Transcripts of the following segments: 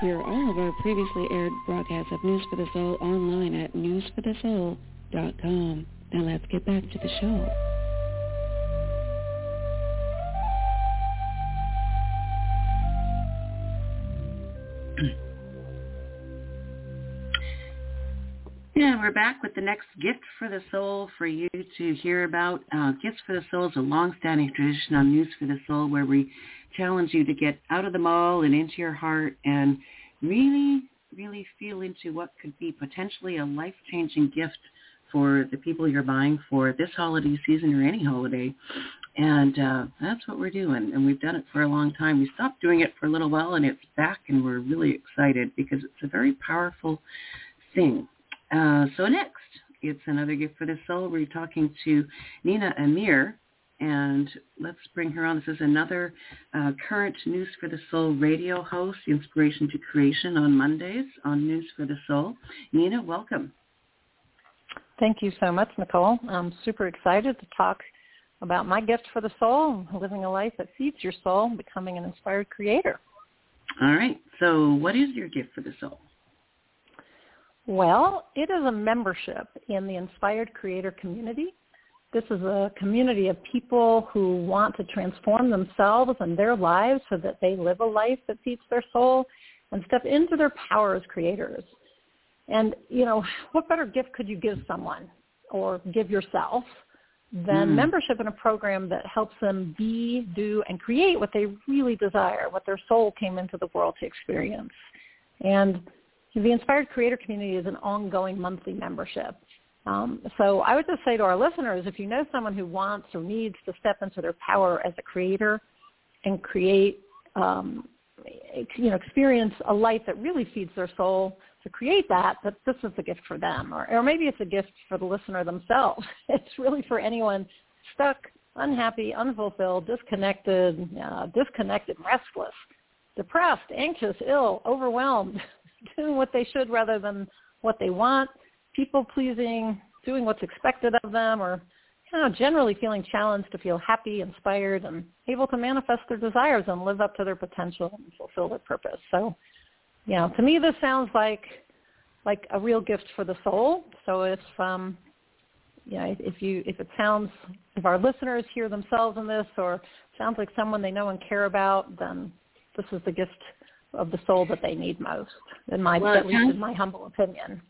Hear all of our previously aired broadcasts of News for the Soul online at newsforthesoul.com. Now let's get back to the show. Yeah, we're back with the next gift for the soul for you to hear about. Uh, Gifts for the Soul is a long-standing tradition on News for the Soul where we challenge you to get out of the mall and into your heart and really, really feel into what could be potentially a life-changing gift for the people you're buying for this holiday season or any holiday. And uh, that's what we're doing. And we've done it for a long time. We stopped doing it for a little while and it's back and we're really excited because it's a very powerful thing. Uh, so next, it's another gift for the soul. We're talking to Nina Amir, and let's bring her on. This is another uh, current News for the Soul radio host, Inspiration to Creation on Mondays on News for the Soul. Nina, welcome. Thank you so much, Nicole. I'm super excited to talk about my gift for the soul, living a life that feeds your soul, becoming an inspired creator. All right. So what is your gift for the soul? Well, it is a membership in the Inspired Creator community. This is a community of people who want to transform themselves and their lives so that they live a life that feeds their soul and step into their power as creators. And, you know, what better gift could you give someone or give yourself than mm. membership in a program that helps them be, do, and create what they really desire, what their soul came into the world to experience. And the Inspired Creator Community is an ongoing monthly membership. Um, so I would just say to our listeners, if you know someone who wants or needs to step into their power as a creator and create, um, you know, experience a life that really feeds their soul, to create that, that this is a gift for them. Or, or maybe it's a gift for the listener themselves. It's really for anyone stuck, unhappy, unfulfilled, disconnected, uh, disconnected, restless, depressed, anxious, ill, overwhelmed, doing what they should rather than what they want, people pleasing, doing what's expected of them, or you know, generally feeling challenged to feel happy, inspired, and able to manifest their desires and live up to their potential and fulfill their purpose. So, you know, to me this sounds like like a real gift for the soul. So if um, you know, if you if it sounds if our listeners hear themselves in this or sounds like someone they know and care about, then this is the gift of the soul that they need most, in my well, at least in my humble opinion.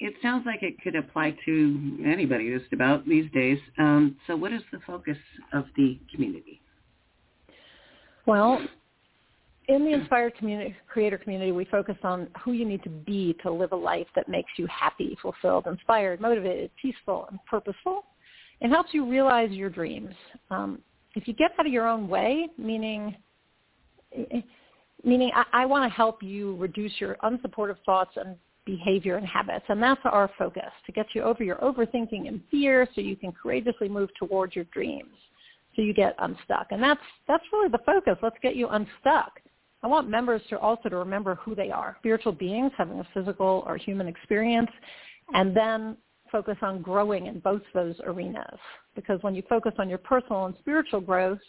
It sounds like it could apply to anybody just about these days. Um, so, what is the focus of the community? Well, in the Inspired community, Creator community, we focus on who you need to be to live a life that makes you happy, fulfilled, inspired, motivated, peaceful, and purposeful. It helps you realize your dreams. Um, if you get out of your own way, meaning meaning I, I want to help you reduce your unsupportive thoughts and behavior and habits. And that's our focus, to get you over your overthinking and fear so you can courageously move towards your dreams. So you get unstuck. And that's, that's really the focus. Let's get you unstuck. I want members to also to remember who they are, spiritual beings having a physical or human experience, and then focus on growing in both those arenas. Because when you focus on your personal and spiritual growth,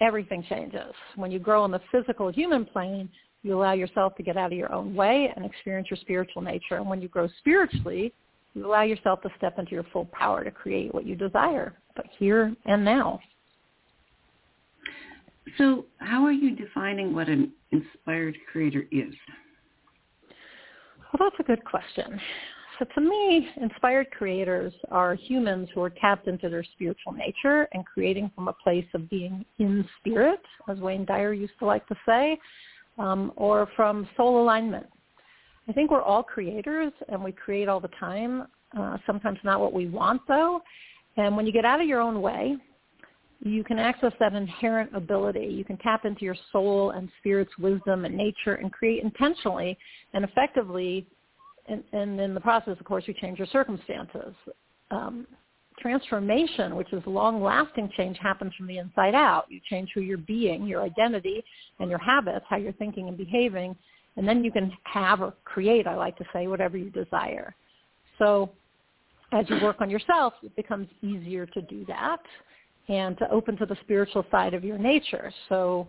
everything changes. When you grow on the physical human plane, you allow yourself to get out of your own way and experience your spiritual nature. And when you grow spiritually, you allow yourself to step into your full power to create what you desire, but here and now. So how are you defining what an inspired creator is? Well, that's a good question. So to me, inspired creators are humans who are tapped into their spiritual nature and creating from a place of being in spirit, as Wayne Dyer used to like to say, um, or from soul alignment. I think we're all creators and we create all the time, uh, sometimes not what we want though. And when you get out of your own way, you can access that inherent ability. You can tap into your soul and spirit's wisdom and nature and create intentionally and effectively and, and in the process, of course, you change your circumstances. Um, transformation, which is long-lasting change, happens from the inside out. You change who you're being, your identity, and your habits, how you're thinking and behaving, and then you can have or create, I like to say, whatever you desire. So as you work on yourself, it becomes easier to do that and to open to the spiritual side of your nature. So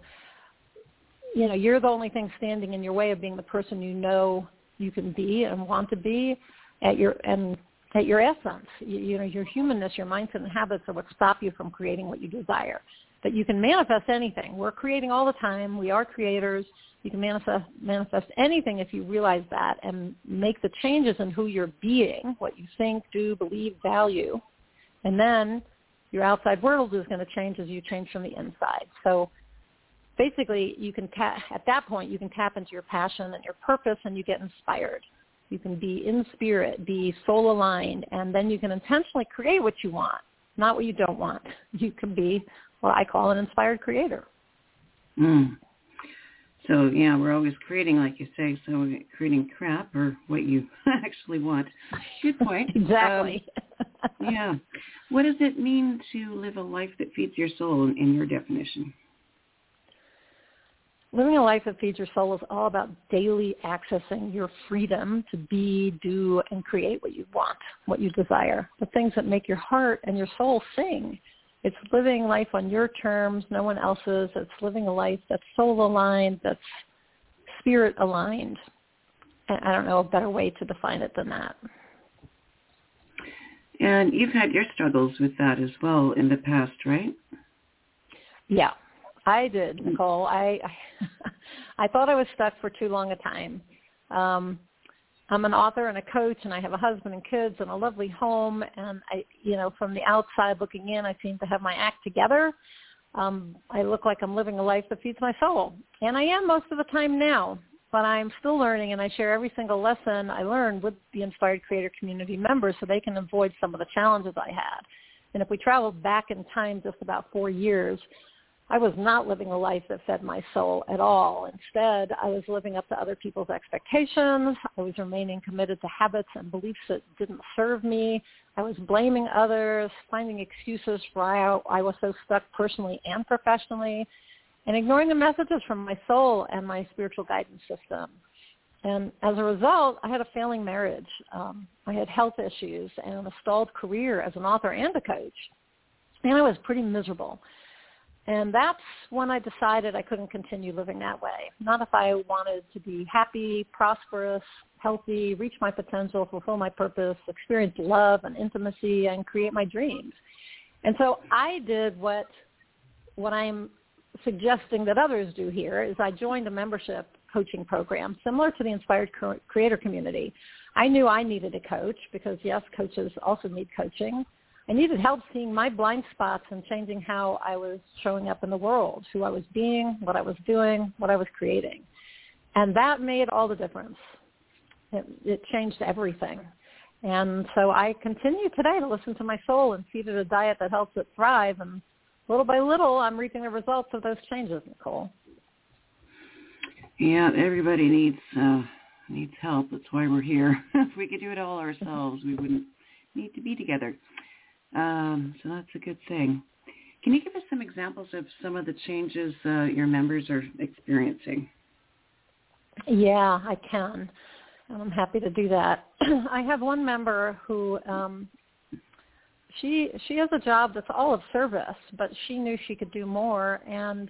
you know, you're the only thing standing in your way of being the person you know you can be and want to be at your and at your essence. You, you know, your humanness, your mindset and habits are what stop you from creating what you desire. But you can manifest anything. We're creating all the time. We are creators. You can manifest manifest anything if you realize that and make the changes in who you're being, what you think, do, believe, value, and then your outside world is going to change as you change from the inside. So basically you can ta- at that point you can tap into your passion and your purpose and you get inspired you can be in spirit be soul aligned and then you can intentionally create what you want not what you don't want. You can be what i call an inspired creator. Mm. so yeah we're always creating like you say so we're creating crap or what you actually want. Good point. Exactly. um, yeah. What does it mean to live a life that feeds your soul in your definition living a life that feeds your soul is all about daily accessing your freedom to be, do, and create what you want, what you desire, the things that make your heart and your soul sing. It's living life on your terms, no one else's. It's living a life that's soul aligned, that's spirit aligned. And I don't know a better way to define it than that. And you've had your struggles with that as well in the past, right? Yeah, I did. Nicole. I I thought I was stuck for too long a time. Um, I'm an author and a coach, and I have a husband and kids and a lovely home. And I, you know, from the outside looking in, I seem to have my act together. Um, I look like I'm living a life that feeds my soul, and I am most of the time now. But I'm still learning, and I share every single lesson I learned with the Inspired Creator community members, so they can avoid some of the challenges I had. And if we travel back in time just about four years, I was not living a life that fed my soul at all. Instead, I was living up to other people's expectations. I was remaining committed to habits and beliefs that didn't serve me. I was blaming others, finding excuses for why I was so stuck personally and professionally, and ignoring the messages from my soul and my spiritual guidance system. And as a result, I had a failing marriage. Um, I had health issues and a stalled career as an author and a coach. And I was pretty miserable. And that's when I decided I couldn't continue living that way. Not if I wanted to be happy, prosperous, healthy, reach my potential, fulfill my purpose, experience love and intimacy, and create my dreams. And so I did what what I'm suggesting that others do here is I joined a membership coaching program similar to the Inspired Creator Community. I knew I needed a coach because yes, coaches also need coaching. I needed help seeing my blind spots and changing how I was showing up in the world, who I was being, what I was doing, what I was creating. And that made all the difference. It, it changed everything. And so I continue today to listen to my soul and feed it a diet that helps it thrive. And little by little, I'm reaping the results of those changes, Nicole. Yeah, everybody needs uh, needs help. That's why we're here. if we could do it all ourselves, we wouldn't need to be together. Um, so that's a good thing. Can you give us some examples of some of the changes uh, your members are experiencing? Yeah, I can. And I'm happy to do that. I have one member who um, she she has a job that's all of service, but she knew she could do more. And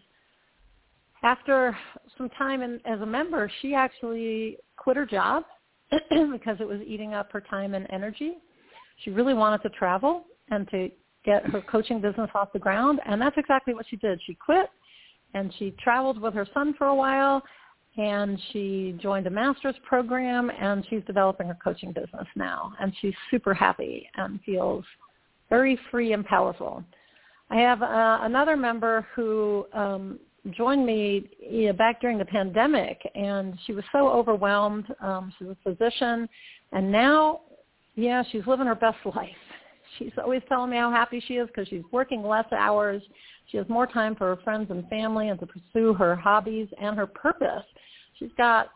after some time in, as a member, she actually quit her job because it was eating up her time and energy. She really wanted to travel, and to get her coaching business off the ground. And that's exactly what she did. She quit and she traveled with her son for a while and she joined a master's program and she's developing her coaching business now. And she's super happy and feels very free and powerful. I have uh, another member who um, joined me back during the pandemic, and she was so overwhelmed. Um, she's a physician, and now, yeah, she's living her best life. She's always telling me how happy she is because she's working less hours. She has more time for her friends and family and to pursue her hobbies and her purpose. She's got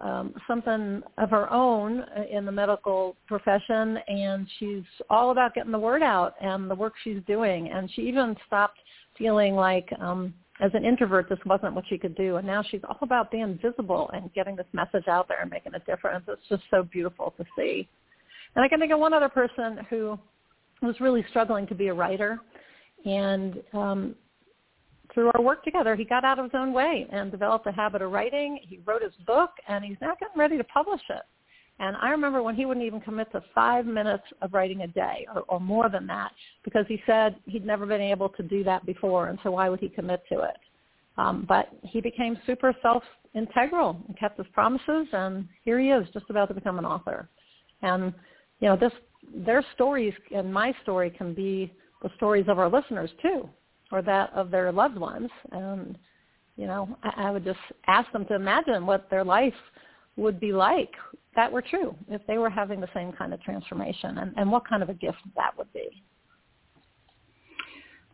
um, something of her own in the medical profession, and she's all about getting the word out and the work she's doing. And she even stopped feeling like, um, as an introvert, this wasn't what she could do. And now she's all about being visible and getting this message out there and making a difference. It's just so beautiful to see. And I can think of one other person who was really struggling to be a writer and um, through our work together, he got out of his own way and developed a habit of writing. He wrote his book, and he's now getting ready to publish it. And I remember when he wouldn't even commit to five minutes of writing a day or, or more than that because he said he'd never been able to do that before, and so why would he commit to it? Um, but he became super self-integral and kept his promises, and here he is, just about to become an author. And you know, this their stories and my story can be the stories of our listeners too, or that of their loved ones. And you know, I, I would just ask them to imagine what their life would be like that were true if they were having the same kind of transformation and, and what kind of a gift that would be.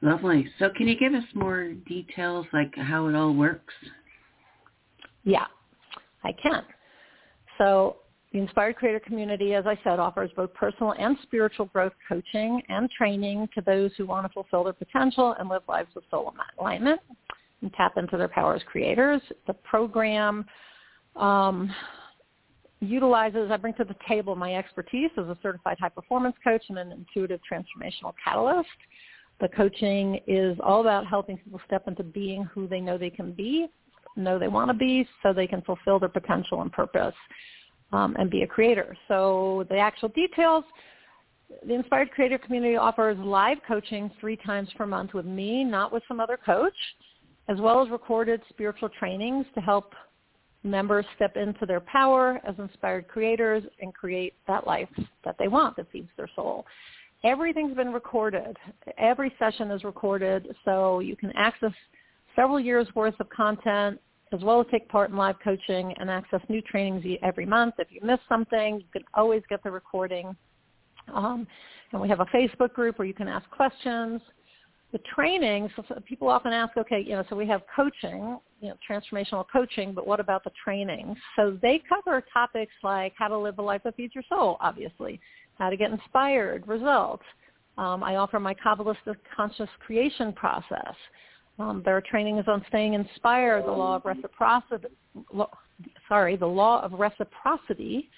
Lovely. So can you give us more details like how it all works? Yeah, I can. So the Inspired Creator Community, as I said, offers both personal and spiritual growth coaching and training to those who want to fulfill their potential and live lives of soul alignment and tap into their power as creators. The program um, utilizes, I bring to the table my expertise as a certified high performance coach and an intuitive transformational catalyst. The coaching is all about helping people step into being who they know they can be, know they want to be, so they can fulfill their potential and purpose um, and be a creator. So the actual details, the Inspired Creator Community offers live coaching three times per month with me, not with some other coach, as well as recorded spiritual trainings to help members step into their power as inspired creators and create that life that they want that feeds their soul. Everything's been recorded. Every session is recorded, so you can access several years worth of content as well as take part in live coaching and access new trainings every month. If you miss something, you can always get the recording. Um, and we have a Facebook group where you can ask questions the training, so people often ask, okay, you know, so we have coaching, you know, transformational coaching, but what about the training? So they cover topics like how to live a life that feeds your soul, obviously, how to get inspired, results. Um, I offer my Kabbalistic conscious creation process. Um, are trainings on staying inspired, the law of reciprocity, lo, sorry, the law of reciprocity,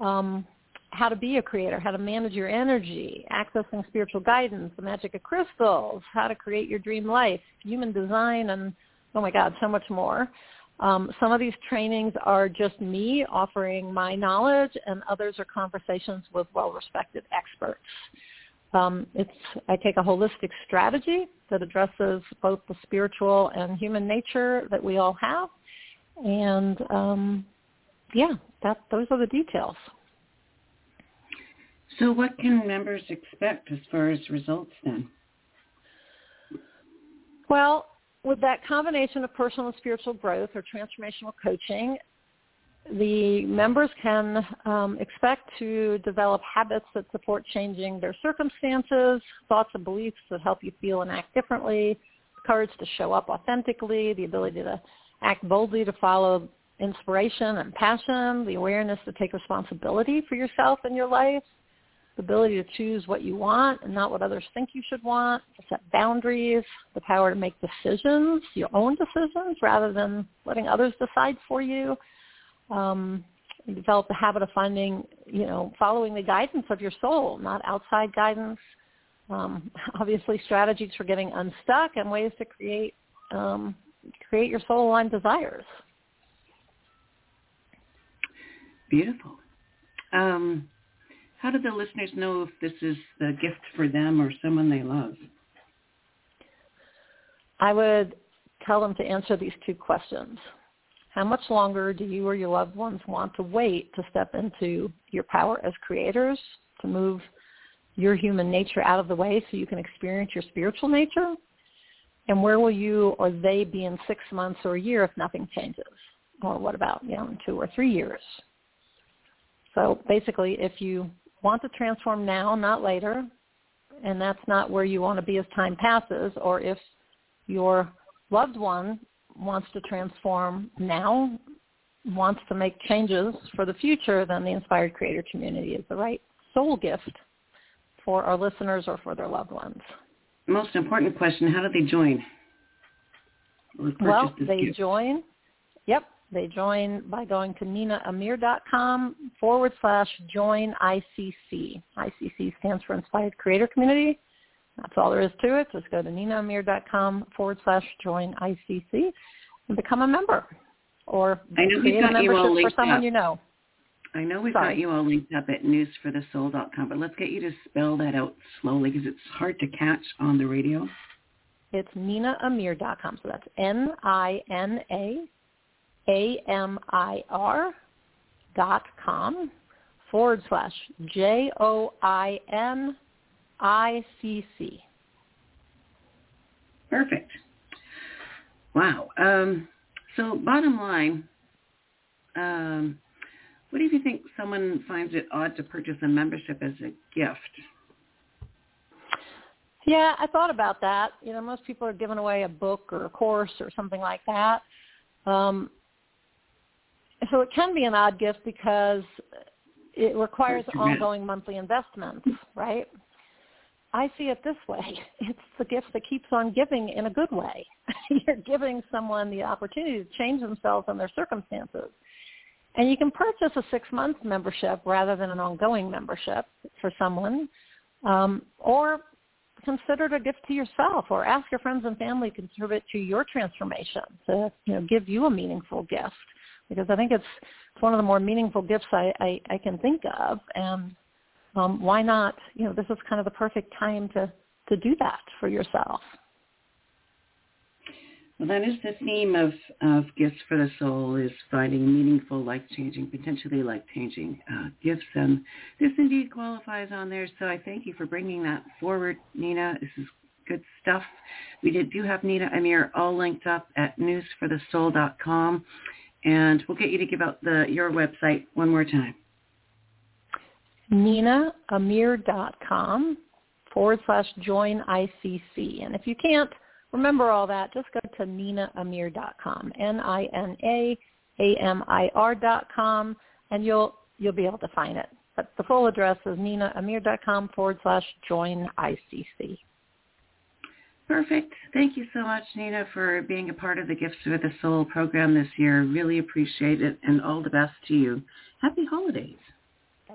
um, how to be a creator, how to manage your energy, accessing spiritual guidance, the magic of crystals, how to create your dream life, human design, and oh my God, so much more. Um, some of these trainings are just me offering my knowledge, and others are conversations with well-respected experts. Um, it's I take a holistic strategy that addresses both the spiritual and human nature that we all have, and um, yeah, that those are the details. So what can members expect as far as results then? Well, with that combination of personal and spiritual growth or transformational coaching, the members can um, expect to develop habits that support changing their circumstances, thoughts and beliefs that help you feel and act differently, courage to show up authentically, the ability to act boldly to follow inspiration and passion, the awareness to take responsibility for yourself and your life, the ability to choose what you want and not what others think you should want, to set boundaries, the power to make decisions, your own decisions, rather than letting others decide for you. Um, develop the habit of finding, you know, following the guidance of your soul, not outside guidance. Um, obviously, strategies for getting unstuck and ways to create um, create your soul-aligned desires. Beautiful. Um, how do the listeners know if this is the gift for them or someone they love? I would tell them to answer these two questions. How much longer do you or your loved ones want to wait to step into your power as creators, to move your human nature out of the way so you can experience your spiritual nature? And where will you or they be in six months or a year if nothing changes? Or what about, you know, in two or three years? So basically, if you want to transform now, not later, and that's not where you want to be as time passes, or if your loved one wants to transform now, wants to make changes for the future, then the Inspired Creator Community is the right soul gift for our listeners or for their loved ones. Most important question, how do they join? Well, they gift? join. Yep, they join by going to ninaamir.com forward slash join ICC. ICC stands for Inspired Creator Community. That's all there is to it. Just go to ninaamir.com forward slash join ICC and become a member or I know create a membership for someone up. you know. I know we've Sorry. got you all linked up at newsforthesoul.com, but let's get you to spell that out slowly because it's hard to catch on the radio. It's ninaamir.com. So that's N-I-N-A-A-M-I-R dot com forward slash J-O-I-N-I-C-C. Perfect. Wow. Um, so bottom line, um, what do you think someone finds it odd to purchase a membership as a gift? Yeah, I thought about that. You know, most people are giving away a book or a course or something like that. Um, so it can be an odd gift because it requires ongoing monthly investments, right? I see it this way. It's the gift that keeps on giving in a good way. You're giving someone the opportunity to change themselves and their circumstances. And you can purchase a six-month membership rather than an ongoing membership for someone. Um, or consider it a gift to yourself or ask your friends and family to contribute to your transformation to you know give you a meaningful gift because I think it's it's one of the more meaningful gifts I, I, I can think of and um, why not you know this is kind of the perfect time to to do that for yourself. Well, that is the theme of, of Gifts for the Soul is finding meaningful, life-changing, potentially life-changing uh, gifts. And this indeed qualifies on there. So I thank you for bringing that forward, Nina. This is good stuff. We did, do have Nina Amir all linked up at newsforthesoul.com. And we'll get you to give out the your website one more time. NinaAmir.com forward slash join ICC. And if you can't remember all that, just go to ninaamir.com, N-I-N-A-A-M-I-R dot com, and you'll, you'll be able to find it. But the full address is ninaamir.com forward slash join ICC. Perfect. Thank you so much, Nina, for being a part of the Gifts for the Soul program this year. Really appreciate it, and all the best to you. Happy holidays.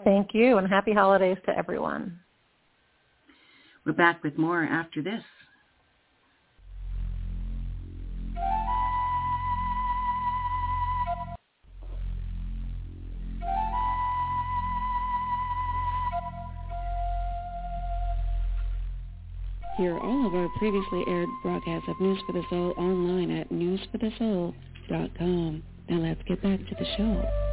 Thank you, and happy holidays to everyone. We're back with more after this. Hear all of our previously aired broadcasts of News for the Soul online at newsforthesoul.com. Now let's get back to the show.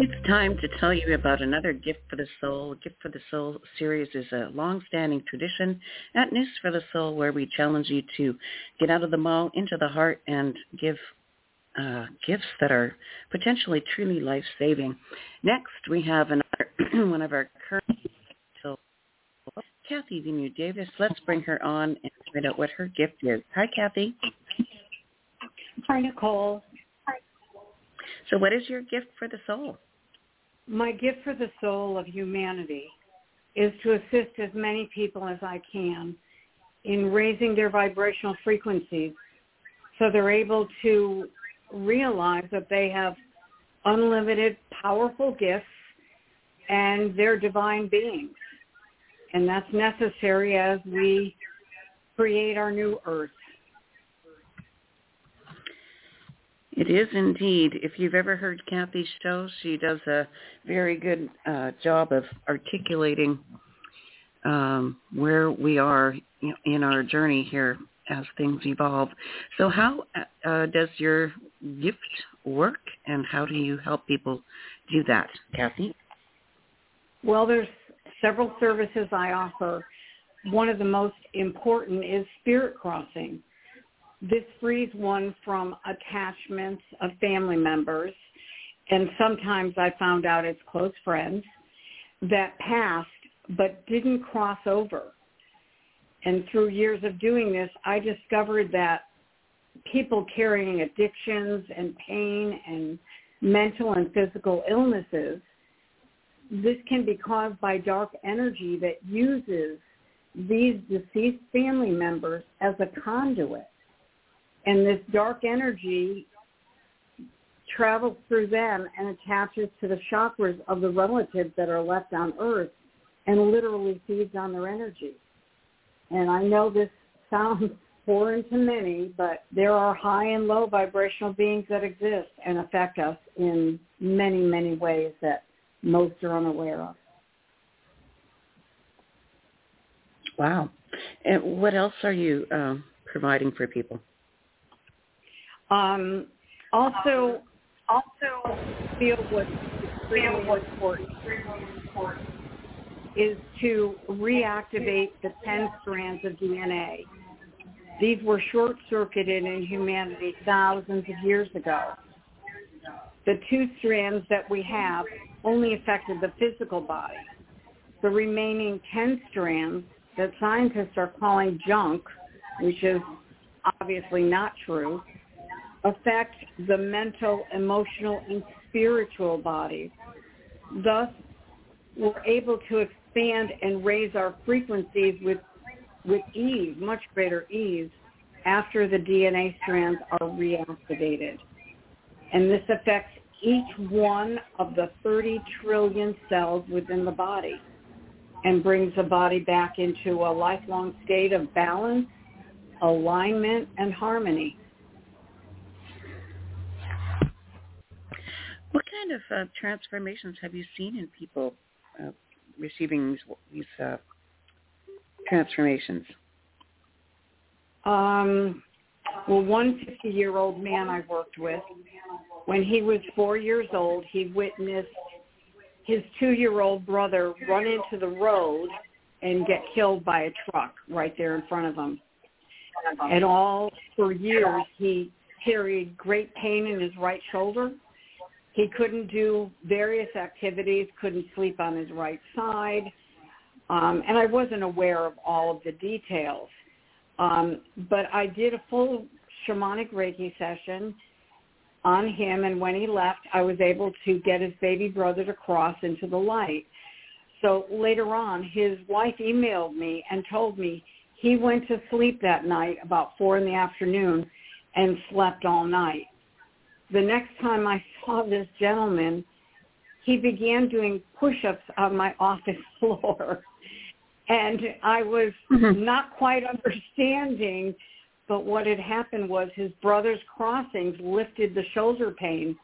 It's time to tell you about another Gift for the Soul. Gift for the Soul series is a long-standing tradition at News for the Soul where we challenge you to get out of the mall into the heart and give uh, gifts that are potentially truly life-saving. Next, we have another one of our current Kathy Vinu Davis. Let's bring her on and find out what her gift is. Hi, Kathy. Hi, Nicole. So what is your gift for the soul? My gift for the soul of humanity is to assist as many people as I can in raising their vibrational frequencies so they're able to realize that they have unlimited powerful gifts and they're divine beings. And that's necessary as we create our new earth. It is indeed. If you've ever heard Kathy's show, she does a very good uh, job of articulating um, where we are in our journey here as things evolve. So how uh, does your gift work and how do you help people do that, Kathy? Well, there's several services I offer. One of the most important is spirit crossing. This frees one from attachments of family members, and sometimes I found out it's close friends that passed but didn't cross over. And through years of doing this, I discovered that people carrying addictions and pain and mental and physical illnesses, this can be caused by dark energy that uses these deceased family members as a conduit. And this dark energy travels through them and attaches to the chakras of the relatives that are left on Earth and literally feeds on their energy. And I know this sounds foreign to many, but there are high and low vibrational beings that exist and affect us in many, many ways that most are unaware of. Wow. And what else are you um, providing for people? Um, also, also feel what's extremely important is to reactivate the 10 strands of DNA. These were short-circuited in humanity thousands of years ago. The two strands that we have only affected the physical body. The remaining 10 strands that scientists are calling junk, which is obviously not true, affect the mental, emotional, and spiritual bodies. Thus, we're able to expand and raise our frequencies with, with ease, much greater ease, after the DNA strands are reactivated. And this affects each one of the 30 trillion cells within the body and brings the body back into a lifelong state of balance, alignment, and harmony. What kind of uh, transformations have you seen in people uh, receiving these, these uh, transformations? Um, well, one 50-year-old man I worked with, when he was four years old, he witnessed his two-year-old brother run into the road and get killed by a truck right there in front of him. And all for years, he carried great pain in his right shoulder he couldn't do various activities, couldn't sleep on his right side, um, and I wasn't aware of all of the details. Um, but I did a full shamanic Reiki session on him, and when he left, I was able to get his baby brother to cross into the light. So later on, his wife emailed me and told me he went to sleep that night about four in the afternoon and slept all night the next time I saw this gentleman, he began doing push-ups on my office floor. And I was mm-hmm. not quite understanding, but what had happened was his brother's crossings lifted the shoulder pain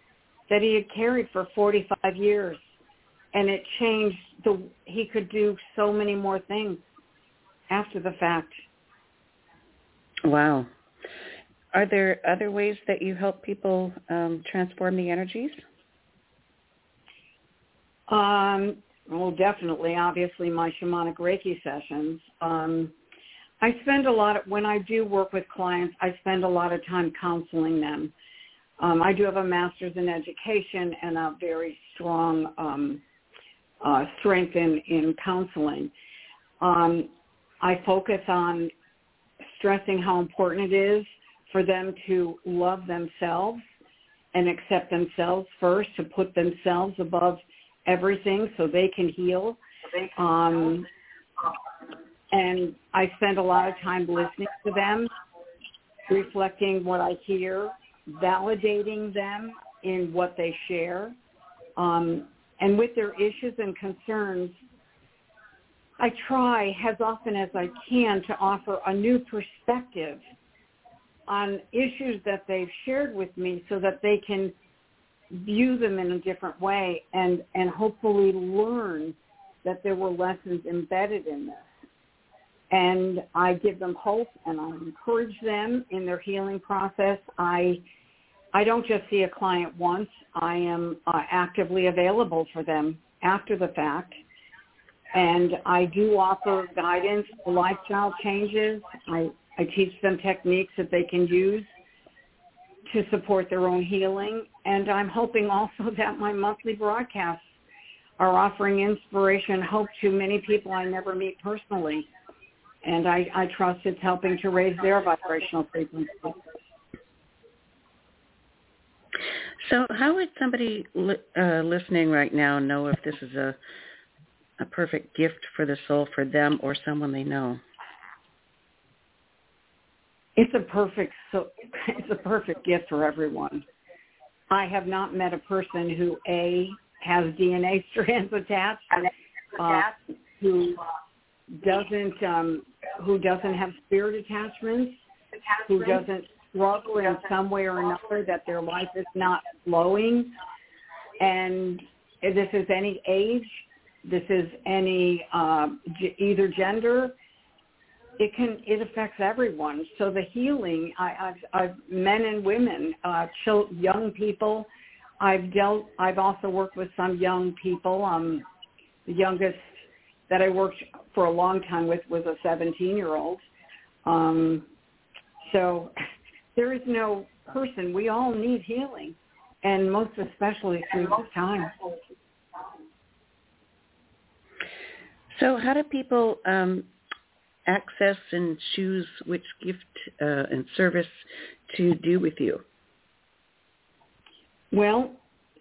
that he had carried for 45 years. And it changed the, he could do so many more things after the fact. Wow. Are there other ways that you help people um, transform the energies? Um, well, definitely. Obviously, my shamanic Reiki sessions. Um, I spend a lot of, when I do work with clients, I spend a lot of time counseling them. Um, I do have a master's in education and a very strong um, uh, strength in, in counseling. Um, I focus on stressing how important it is for them to love themselves and accept themselves first, to put themselves above everything so they can heal. Um, and I spend a lot of time listening to them, reflecting what I hear, validating them in what they share. Um, and with their issues and concerns, I try as often as I can to offer a new perspective on issues that they've shared with me so that they can view them in a different way and, and hopefully learn that there were lessons embedded in this. And I give them hope and I encourage them in their healing process. I, I don't just see a client once. I am uh, actively available for them after the fact. And I do offer guidance, lifestyle changes. I, I teach them techniques that they can use to support their own healing. And I'm hoping also that my monthly broadcasts are offering inspiration and hope to many people I never meet personally. And I, I trust it's helping to raise their vibrational frequency. So how would somebody li- uh, listening right now know if this is a, a perfect gift for the soul for them or someone they know? It's a perfect so it's a perfect gift for everyone. I have not met a person who a has DNA strands attached, uh, who doesn't um, who doesn't have spirit attachments, who doesn't struggle in some way or another that their life is not flowing, and this is any age, this is any uh, g- either gender. It can it affects everyone. So the healing, I, I've, I've men and women, uh, chil- young people. I've dealt. I've also worked with some young people. Um, the youngest that I worked for a long time with was a 17 year old. Um, so there is no person. We all need healing, and most especially through this time. So how do people um, access and choose which gift uh, and service to do with you? Well,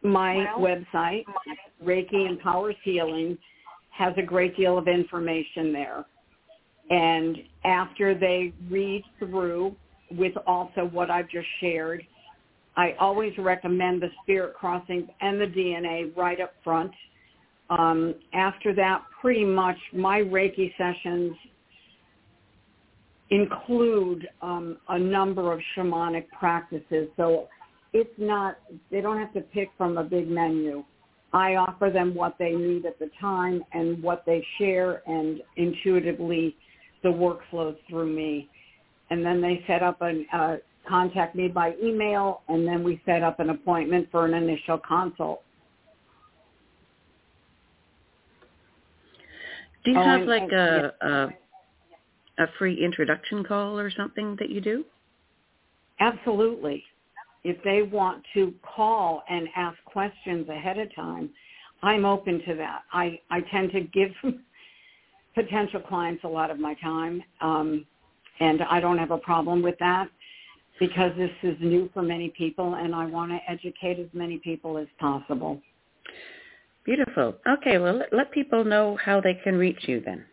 my website, Reiki Empowers Healing, has a great deal of information there. And after they read through with also what I've just shared, I always recommend the spirit crossings and the DNA right up front. Um, after that, pretty much my Reiki sessions include um, a number of shamanic practices. So it's not, they don't have to pick from a big menu. I offer them what they need at the time and what they share and intuitively the work flows through me. And then they set up a uh, contact me by email and then we set up an appointment for an initial consult. Do you Oh, have and- like and- a, a a free introduction call or something that you do? Absolutely. If they want to call and ask questions ahead of time, I'm open to that. I, I tend to give potential clients a lot of my time, um, and I don't have a problem with that because this is new for many people, and I want to educate as many people as possible. Beautiful. Okay, well, let, let people know how they can reach you then.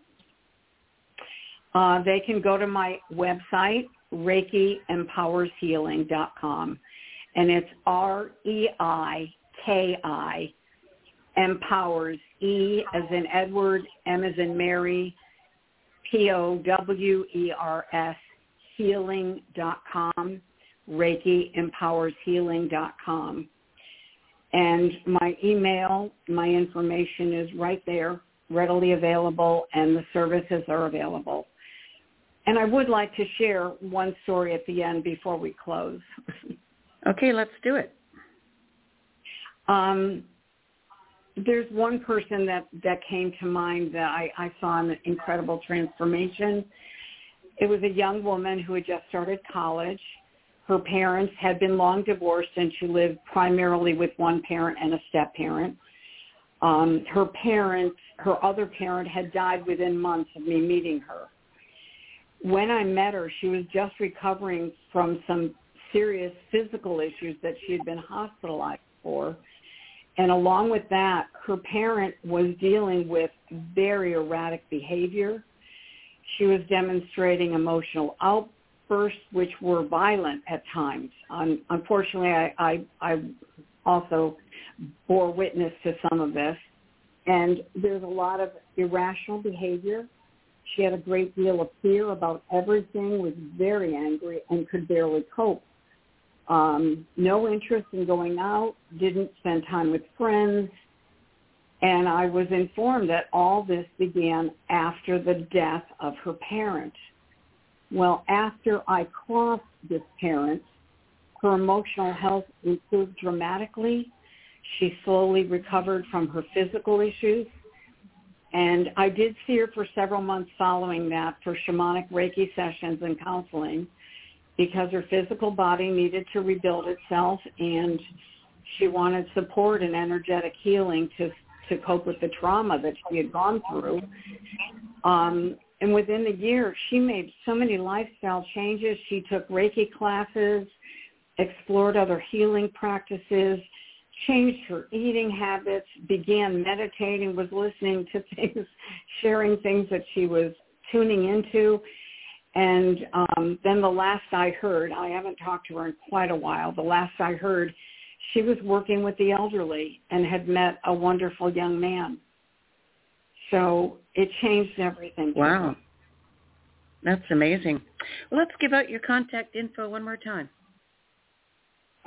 Uh, they can go to my website, ReikiEmpowersHealing.com, and it's R-E-I-K-I, empowers, E as in Edward, M as in Mary, P-O-W-E-R-S, healing.com, ReikiEmpowersHealing.com. And my email, my information is right there, readily available, and the services are available. And I would like to share one story at the end before we close. Okay, let's do it. um, there's one person that, that came to mind that I, I saw an incredible transformation. It was a young woman who had just started college. Her parents had been long divorced and she lived primarily with one parent and a step parent. Um, her parent, her other parent had died within months of me meeting her. When I met her, she was just recovering from some serious physical issues that she had been hospitalized for. And along with that, her parent was dealing with very erratic behavior. She was demonstrating emotional outbursts, which were violent at times. Unfortunately, I, I, I also bore witness to some of this. And there's a lot of irrational behavior. She had a great deal of fear about everything, was very angry, and could barely cope um, no interest in going out, didn't spend time with friends, and I was informed that all this began after the death of her parent. Well, after I crossed this parent, her emotional health improved dramatically. She slowly recovered from her physical issues. And I did see her for several months following that for shamanic Reiki sessions and counseling because her physical body needed to rebuild itself and she wanted support and energetic healing to to cope with the trauma that she had gone through. Um, and within the year, she made so many lifestyle changes. She took Reiki classes, explored other healing practices, changed her eating habits, began meditating, was listening to things, sharing things that she was tuning into. And um, then the last I heard, I haven't talked to her in quite a while. The last I heard, she was working with the elderly and had met a wonderful young man. So it changed everything. Wow. That's amazing. Let's give out your contact info one more time.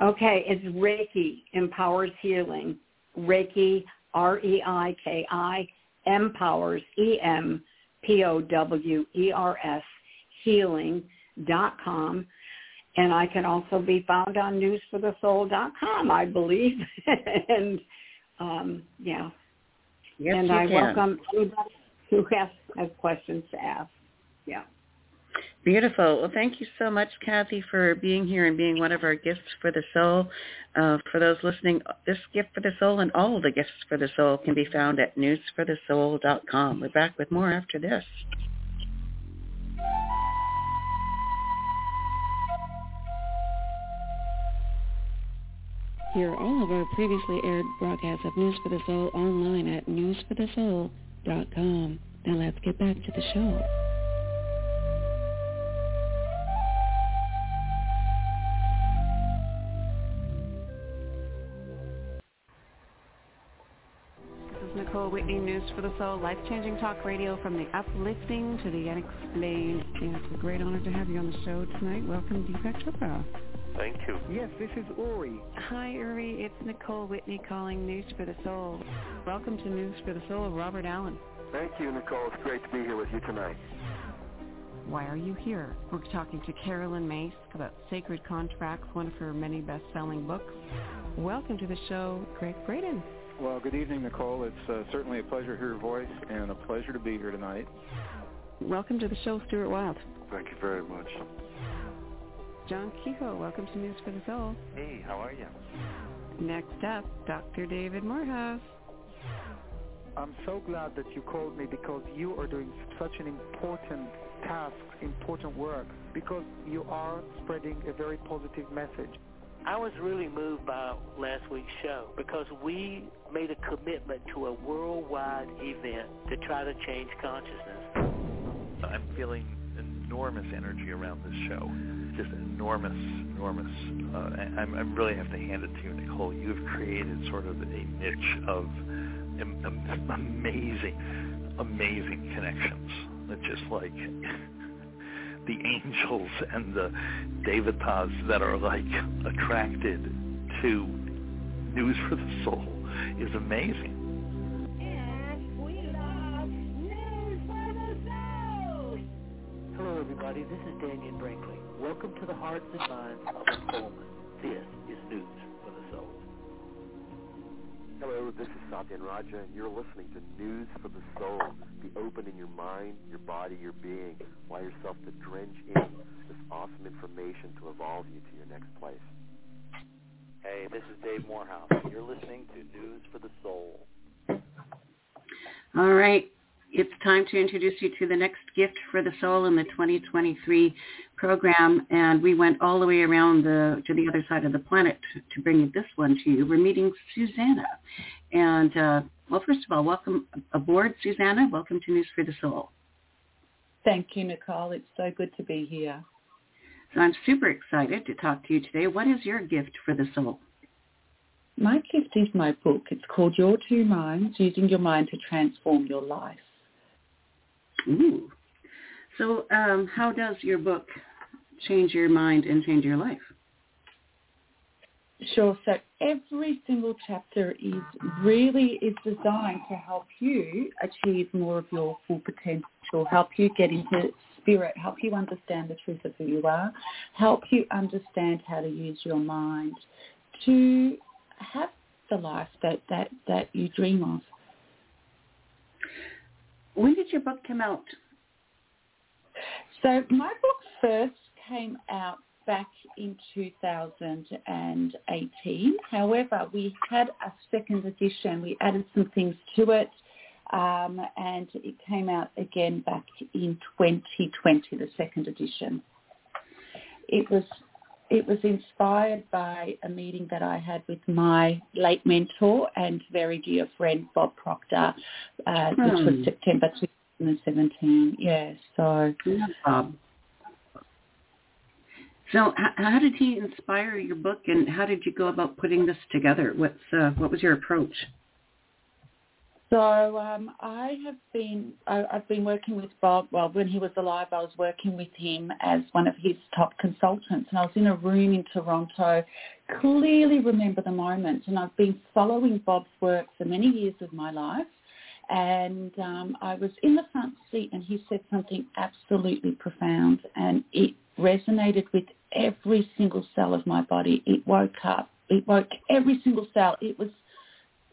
Okay, it's Reiki Empowers Healing. Reiki, R-E-I-K-I, Empowers, E-M-P-O-W-E-R-S, healing.com. And I can also be found on newsforthesoul.com, I believe. and um, yeah. Yes, and I can. welcome anybody who has, has questions to ask. Yeah. Beautiful. Well, thank you so much, Kathy, for being here and being one of our gifts for the soul. Uh, for those listening, this gift for the soul and all the gifts for the soul can be found at newsforthesoul.com. We're back with more after this. Hear all of our previously aired broadcasts of News for the Soul online at newsforthesoul.com. Now let's get back to the show. Is Whitney, News for the Soul, life-changing talk radio from the uplifting to the unexplained. And it's a great honor to have you on the show tonight. Welcome, Deepak Chopra. Thank you. Yes, this is Uri. Hi, Uri. It's Nicole Whitney calling News for the Soul. Welcome to News for the Soul, Robert Allen. Thank you, Nicole. It's great to be here with you tonight. Why are you here? We're talking to Caroline Myss about Sacred Contracts, one of her many best-selling books. Welcome to the show, Gregg Braden. Well, good evening, Nicole. It's uh, certainly a pleasure to hear your voice and a pleasure to be here tonight. Welcome to the show, Stuart Wilde. Thank you very much. John Kehoe, welcome to News for the Soul. Hey, how are you? Next up, Dr. David Morehouse. I'm so glad that you called me because you are doing such an important task, important work, because you are spreading a very positive message. I was really moved by last week's show because we made a commitment to a worldwide event to try to change consciousness. I'm feeling enormous energy around this show. Just enormous, enormous. Uh, I'm, I really have to hand it to you, Nicole. You've created sort of a niche of am- am- amazing, amazing connections. That just like the angels and the devatas that are like attracted to news for the soul is amazing. And we love news for the soul. Hello, everybody. This is Dannion Brinkley. Welcome to the hearts and minds of a Coleman. This is News this is Satyen Raja, and you're listening to News for the Soul. Be open in your mind, your body, your being. Allow yourself to drench in this awesome information to evolve you to your next place. Hey, this is Dave Morehouse. You're listening to News for the Soul. All right. It's time to introduce you to the next gift for the soul in the 2023 program. And we went all the way around the, to the other side of the planet to, to bring this one to you. We're meeting Susanna. And, uh, well, first of all, welcome aboard, Susanna. Welcome to News for the Soul. Thank you, Nicole. It's so good to be here. So I'm super excited to talk to you today. What is your gift for the soul? My gift is my book. It's called Your Two Minds, Using Your Mind to Transform Your Life. Ooh. So um, how does your book change your mind and change your life? Sure. So every single chapter is really is designed to help you achieve more of your full potential, help you get into spirit, help you understand the truth of who you are, help you understand how to use your mind to have the life that, that, that you dream of. When did your book come out? So my book first came out back in 2018. However, we had a second edition. We added some things to it, um, and it came out again back in 2020, the second edition. It was it was inspired by a meeting that I had with my late mentor and very dear friend Bob Proctor, uh, which was Hmm. September 2017. Yeah, so Bob. So how did he inspire your book, and how did you go about putting this together? What's uh, what was your approach? So um, I have been I, I've been working with Bob. Well, when he was alive, I was working with him as one of his top consultants, and I was in a room in Toronto. Clearly remember the moment, and I've been following Bob's work for many years of my life. And um, I was in the front seat, and he said something absolutely profound, and it resonated with every single cell of my body. It woke up. It woke every single cell. It was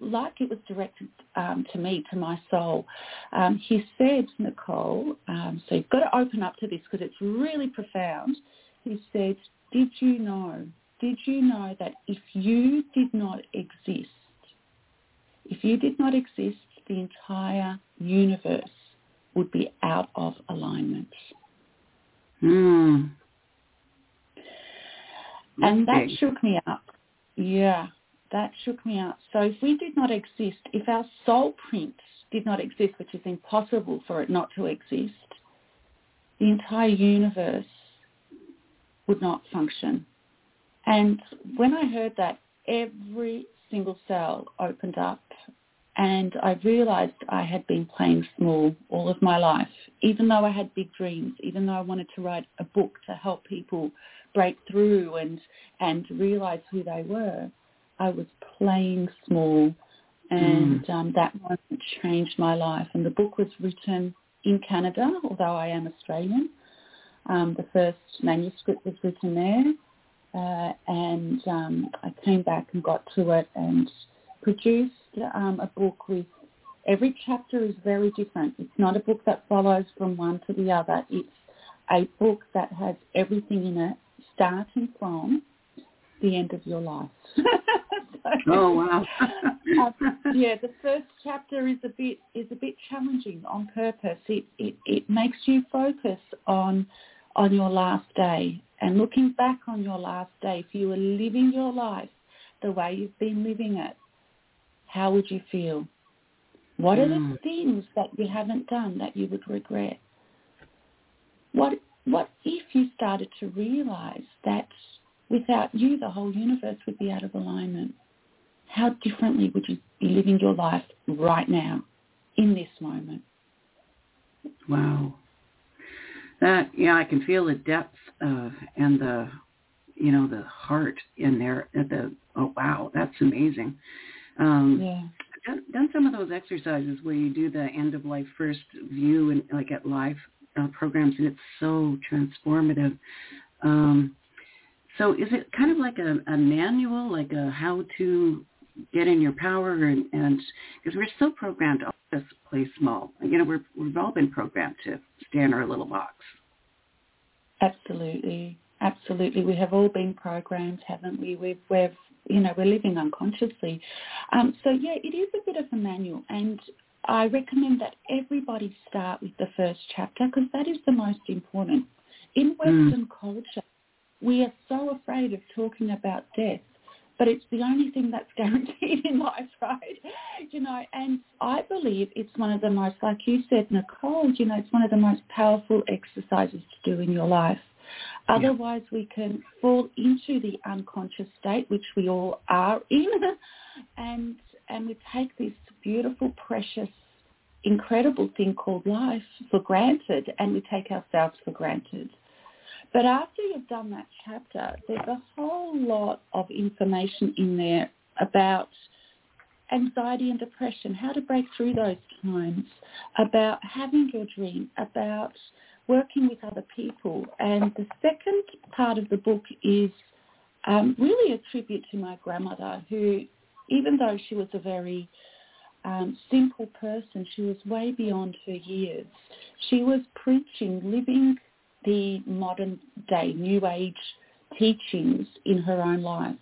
like it was directed um, to me, to my soul. Um, he said, Nicole, um, so you've got to open up to this because it's really profound. He said, did you know, did you know that if you did not exist, if you did not exist, the entire universe would be out of alignment. Hmm. And that shook me up. Yeah that shook me up. So if we did not exist, if our soul print did not exist, which is impossible for it not to exist, the entire universe would not function. And when I heard that, every single cell opened up and I realized I had been playing small all of my life, even though I had big dreams, even though I wanted to write a book to help people break through and, and realize who they were. I was playing small, and mm. um, that moment changed my life. And the book was written in Canada, although I am Australian. Um, the first manuscript was written there, uh, and um, I came back and got to it and produced um, a book with every chapter is very different. It's not a book that follows from one to the other. It's a book that has everything in it, starting from the end of your life. oh wow! uh, yeah, the first chapter is a bit is a bit challenging on purpose. It it it makes you focus on on your last day and looking back on your last day. If you were living your life the way you've been living it, how would you feel? What are the hmm. things that you haven't done that you would regret? What what if you started to realize that without you the whole universe would be out of alignment? how differently would you be living your life right now, in this moment? Wow. That yeah, I can feel the depth of and the you know the heart in there. At the oh wow, that's amazing. Um, yeah. Done, done some of those exercises where you do the end of life first view and like at live uh, programs, and it's so transformative. Um, so is it kind of like a, a manual, like a how to get in your power and because we're so programmed to always play small. You know, we're, we've all been programmed to stay in our little box. Absolutely, absolutely. We have all been programmed, haven't we? We've, we've you know, we're living unconsciously. Um, so yeah, it is a bit of a manual, and I recommend that everybody start with the first chapter because that is the most important. In Western mm. culture, we are so afraid of talking about death but it's the only thing that's guaranteed in life, right? You know, and I believe it's one of the most, like you said, Nicole, you know, it's one of the most powerful exercises to do in your life. Otherwise, yeah. we can fall into the unconscious state, which we all are in, and and we take this beautiful, precious, incredible thing called life for granted, and we take ourselves for granted. But after you've done that chapter, there's a whole lot of information in there about anxiety and depression, how to break through those times, about having your dream, about working with other people. And the second part of the book is um, really a tribute to my grandmother, who, even though she was a very um, simple person, she was way beyond her years. She was preaching, living the modern day new age teachings in her own life,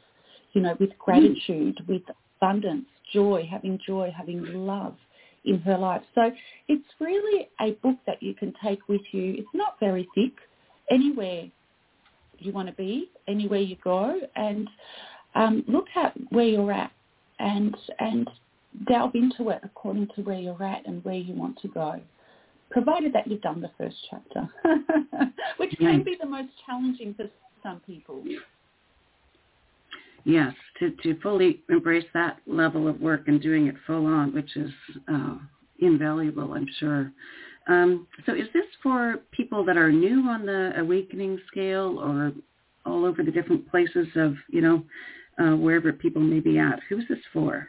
you know, with gratitude, with abundance, joy, having joy, having love in her life. So it's really a book that you can take with you. It's not very thick. Anywhere you want to be, anywhere you go, and um, look at where you're at and and delve into it according to where you're at and where you want to go provided that you've done the first chapter, which can be the most challenging for some people. Yes, to to fully embrace that level of work and doing it full on, which is uh, invaluable, I'm sure. Um, so, is this for people that are new on the awakening scale, or all over the different places of you know uh, wherever people may be at? Who's this for?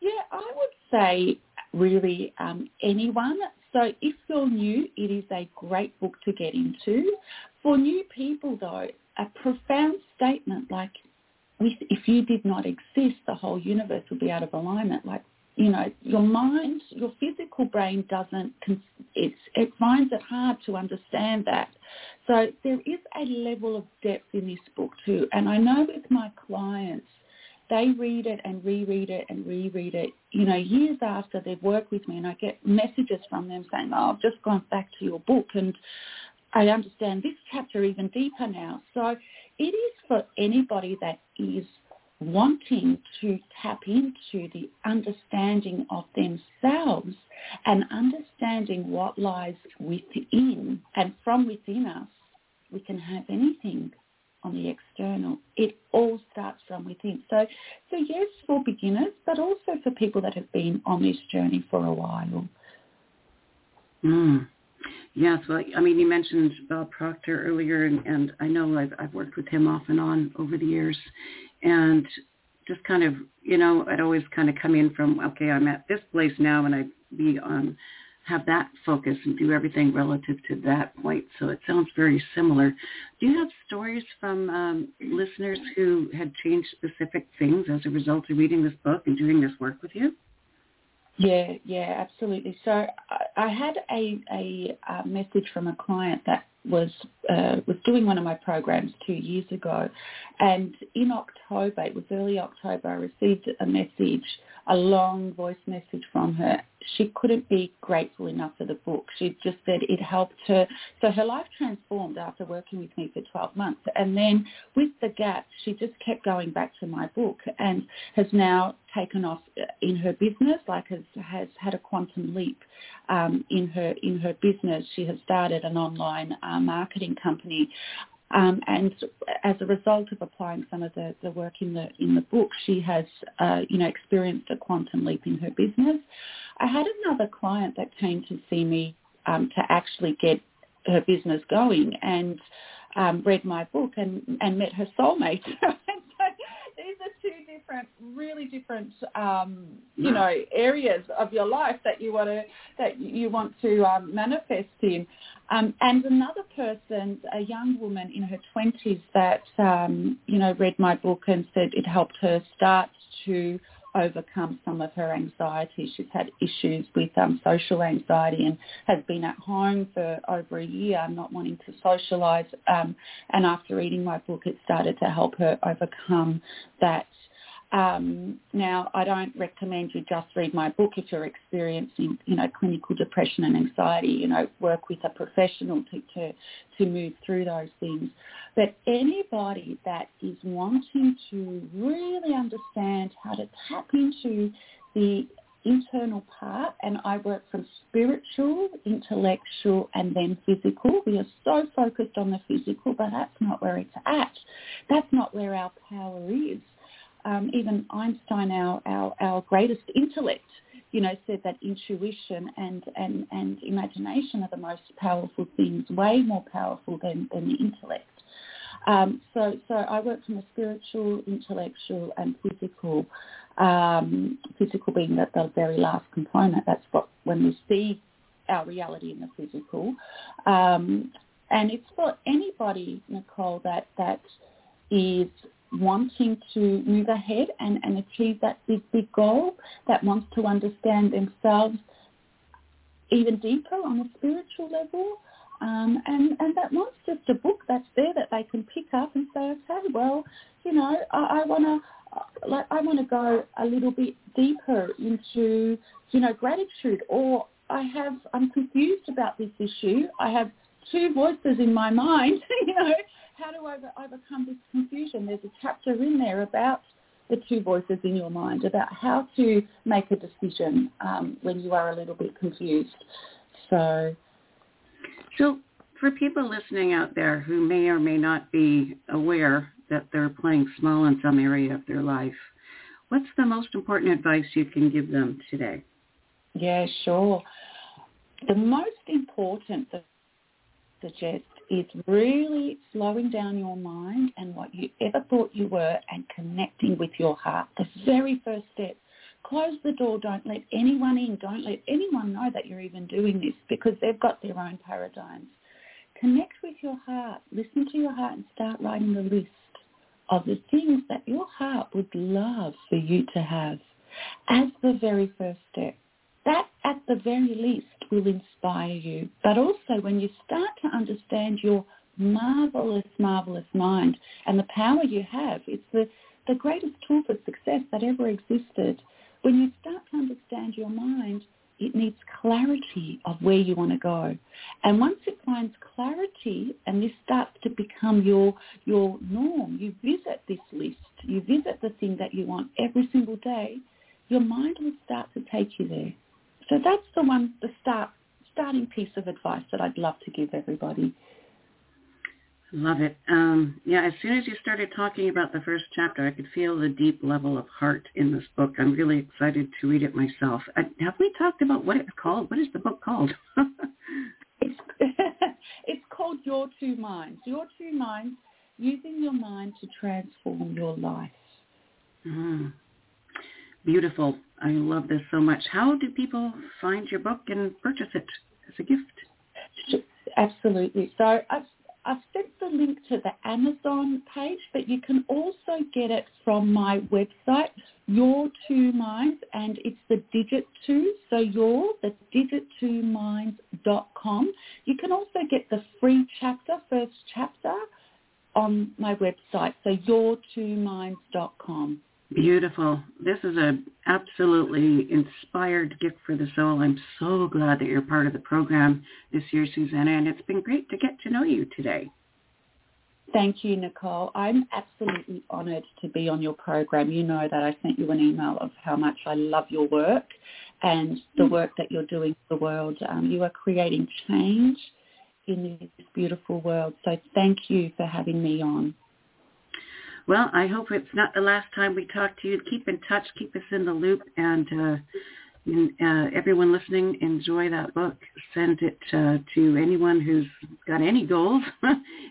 Yeah, I would say really um, anyone. So if you're new, it is a great book to get into. For new people though, a profound statement like if you did not exist, the whole universe would be out of alignment. Like, you know, your mind, your physical brain doesn't, it's, it finds it hard to understand that. So there is a level of depth in this book too. And I know with my clients, they read it and reread it and reread it, you know, years after they've worked with me and I get messages from them saying, oh, I've just gone back to your book and I understand this chapter even deeper now. So it is for anybody that is wanting to tap into the understanding of themselves and understanding what lies within and from within us, we can have anything on the external. It all starts from within. So, so yes, for beginners, but also for people that have been on this journey for a while. Mm. Yes, well, I mean, you mentioned Bob Proctor earlier, and, and I know I've, I've worked with him off and on over the years, and just kind of, you know, I'd always kind of come in from, okay, I'm at this place now, and I'd be on have that focus and do everything relative to that point. So it sounds very similar. Do you have stories from um, listeners who had changed specific things as a result of reading this book and doing this work with you? Yeah, yeah, absolutely. So I, I had a, a, a message from a client that was uh, was doing one of my programs two years ago, and in October, it was early October, I received a message a long voice message from her. She couldn't be grateful enough for the book. She just said it helped her. So her life transformed after working with me for 12 months. And then with the gap, she just kept going back to my book and has now taken off in her business, like has, has had a quantum leap um, in her in her business. She has started an online uh, marketing company um, and as a result of applying some of the, the work in the in the book, she has uh, you know experienced a quantum leap in her business. I had another client that came to see me um, to actually get her business going and um, read my book and, and met her soulmate. these are two different, really different, um, you know, areas of your life that you want to that you want to um, manifest in. Um, and another person, a young woman in her twenties, that um, you know read my book and said it helped her start to overcome some of her anxiety. She's had issues with um, social anxiety and has been at home for over a year, not wanting to socialise. Um, and after reading my book, it started to help her overcome that um, now, I don't recommend you just read my book if you're experiencing, you know, clinical depression and anxiety. You know, work with a professional to to, to move through those things. But anybody that is wanting to really understand how to tap into the internal part and I work from spiritual, intellectual and then physical. We are so focused on the physical, but that's not where it's at. That's not where our power is um, even Einstein, our, our, our greatest intellect, you know, said that intuition and, and, and imagination are the most powerful things, way more powerful than, than the intellect. Um, so, so I work from a spiritual, intellectual, and physical. Um, physical being that the very last component. That's what when we see our reality in the physical, um, and it's for anybody, Nicole, that that is wanting to move ahead and, and achieve that big, big goal, that wants to understand themselves even deeper on a spiritual level. Um, and, and that wants just a book that's there that they can pick up and say, okay, well, you know, I, I want to like I want to go a little bit deeper into, you know, gratitude or I have, I'm confused about this issue. I have two voices in my mind, you know, how to over, overcome this confusion. There's a chapter in there about the two voices in your mind, about how to make a decision um, when you are a little bit confused. So, so for people listening out there who may or may not be aware that they're playing small in some area of their life, what's the most important advice you can give them today? Yeah, sure. The most important I suggest is really slowing down your mind and what you ever thought you were and connecting with your heart. The very first step. Close the door. Don't let anyone in. Don't let anyone know that you're even doing this because they've got their own paradigms. Connect with your heart. Listen to your heart and start writing the list of the things that your heart would love for you to have as the very first step. That at the very least will inspire you. But also when you start to understand your marvelous, marvelous mind and the power you have, it's the, the greatest tool for success that ever existed. When you start to understand your mind, it needs clarity of where you want to go. And once it finds clarity and this starts to become your your norm, you visit this list, you visit the thing that you want every single day, your mind will start to take you there. So that's the one the start starting piece of advice that I'd love to give everybody. Love it. Um, yeah, as soon as you started talking about the first chapter, I could feel the deep level of heart in this book. I'm really excited to read it myself. Uh, have we talked about what it's called? What is the book called? it's, it's called Your Two Minds. Your Two Minds, using your mind to transform your life. Mm. Beautiful. I love this so much. How do people find your book and purchase it as a gift? Absolutely. So I've I've sent the link to the Amazon page, but you can also get it from my website, Your Two Minds, and it's the digit two, so your, the digit two minds.com. You can also get the free chapter, first chapter, on my website, so your two minds.com. Beautiful. This is an absolutely inspired gift for the soul. I'm so glad that you're part of the program this year, Susanna, and it's been great to get to know you today. Thank you, Nicole. I'm absolutely honoured to be on your program. You know that I sent you an email of how much I love your work and the mm. work that you're doing for the world. Um, you are creating change in this beautiful world. So thank you for having me on. Well, I hope it's not the last time we talk to you. Keep in touch, keep us in the loop, and uh, uh, everyone listening, enjoy that book. Send it uh, to anyone who's got any goals.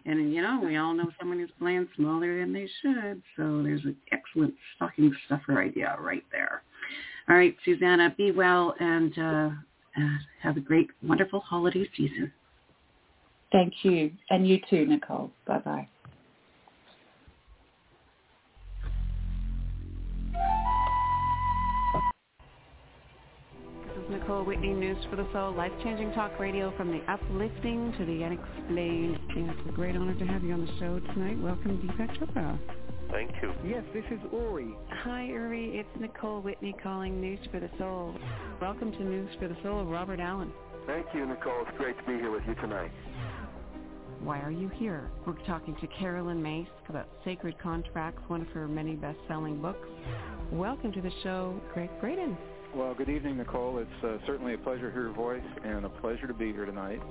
and, you know, we all know someone who's playing smaller than they should. So there's an excellent stocking stuffer idea right there. All right, Susanna, be well and uh, uh, have a great, wonderful holiday season. Thank you. And you too, Nicole. Bye-bye. Nicole Whitney, News for the Soul, life-changing talk radio from the uplifting to the unexplained. It's a great honor to have you on the show tonight. Welcome, Deepak Chopra. Thank you. Yes, this is Uri. Hi, Uri. It's Nicole Whitney calling News for the Soul. Welcome to News for the Soul, Robert Allen. Thank you, Nicole. It's great to be here with you tonight. Why are you here? We're talking to Caroline Myss about Sacred Contracts, one of her many best-selling books. Welcome to the show, Gregg Braden. Well, good evening, Nicole. It's uh, certainly a pleasure to hear your voice and a pleasure to be here tonight.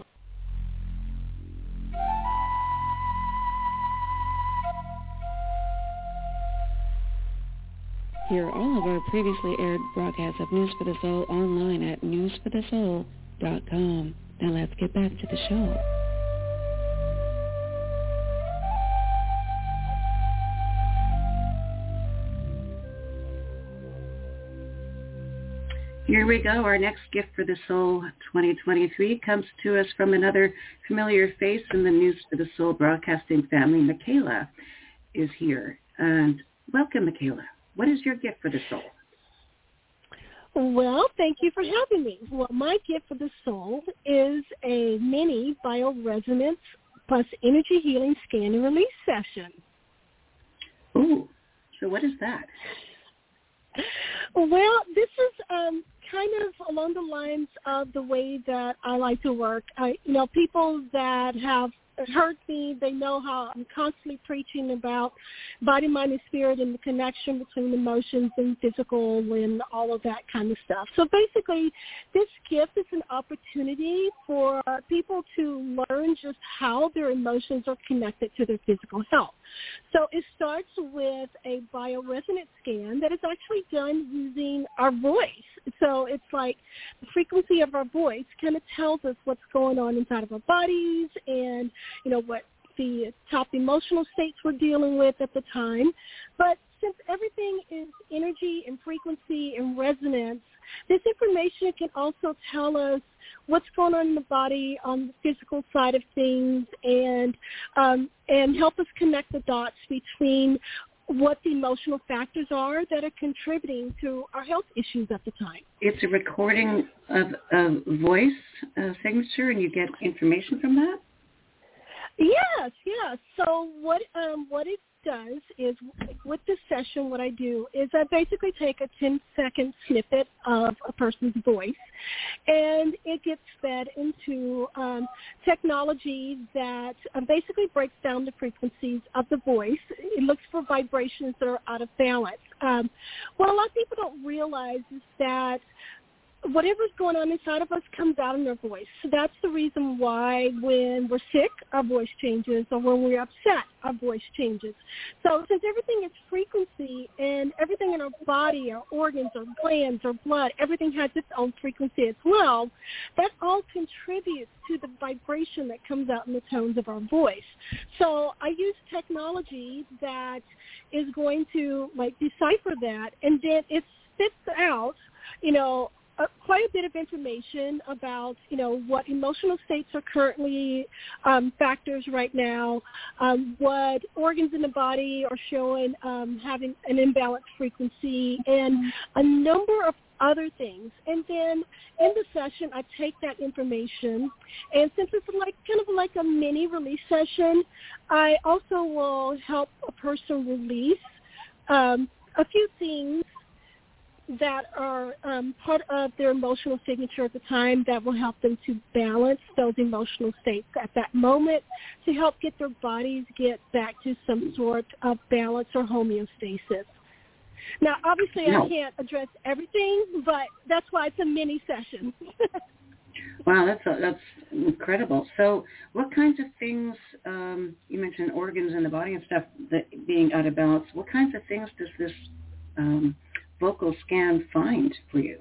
Hear all of our previously aired broadcasts of News for the Soul online at newsforthesoul.com. Now let's get back to the show. Here we go. Our next gift for the soul 2023 comes to us from another familiar face in the News for the Soul broadcasting family. Michaela is here. And welcome, Michaela. What is your gift for the soul? Well, thank you for having me. Well, my gift for the soul is a mini bioresonance plus energy healing scan and release session. Ooh, so what is that? Well, this is um, kind of along the lines of the way that I like to work. I, you know, people that have heard me, they know how I'm constantly preaching about body, mind, and spirit and the connection between emotions and physical and all of that kind of stuff. So basically, this gift is an opportunity for people to learn just how their emotions are connected to their physical health. So it starts with a bioresonance scan that is actually done using our voice. So it's like the frequency of our voice kind of tells us what's going on inside of our bodies and, you know, what the top emotional states we're dealing with at the time. But since everything is energy and frequency and resonance, this information can also tell us what's going on in the body on the physical side of things and um, and help us connect the dots between what the emotional factors are that are contributing to our health issues at the time. It's a recording of a voice uh, signature, and you get information from that. Yes, yes. So what um, what it does is with this session, what I do is I basically take a 10 second snippet of a person's voice and it gets fed into um, technology that um, basically breaks down the frequencies of the voice. It looks for vibrations that are out of balance. Um, what a lot of people don't realize is that whatever's going on inside of us comes out in our voice. So that's the reason why when we're sick, our voice changes, or when we're upset, our voice changes. So since everything is frequency and everything in our body, our organs, our glands, our blood, everything has its own frequency as well, that all contributes to the vibration that comes out in the tones of our voice. So I use technology that is going to like decipher that and then it spits out, you know, uh, quite a bit of information about you know what emotional states are currently um, factors right now, um, what organs in the body are showing um, having an imbalanced frequency, and a number of other things. And then in the session, I take that information, and since it's like kind of like a mini release session, I also will help a person release um, a few things that are um, part of their emotional signature at the time that will help them to balance those emotional states at that moment to help get their bodies get back to some sort of balance or homeostasis. Now, obviously, no. I can't address everything, but that's why it's a mini session. wow, that's a, that's incredible. So, what kinds of things um, you mentioned organs in the body and stuff that being out of balance? What kinds of things does this um, vocal scan find for you?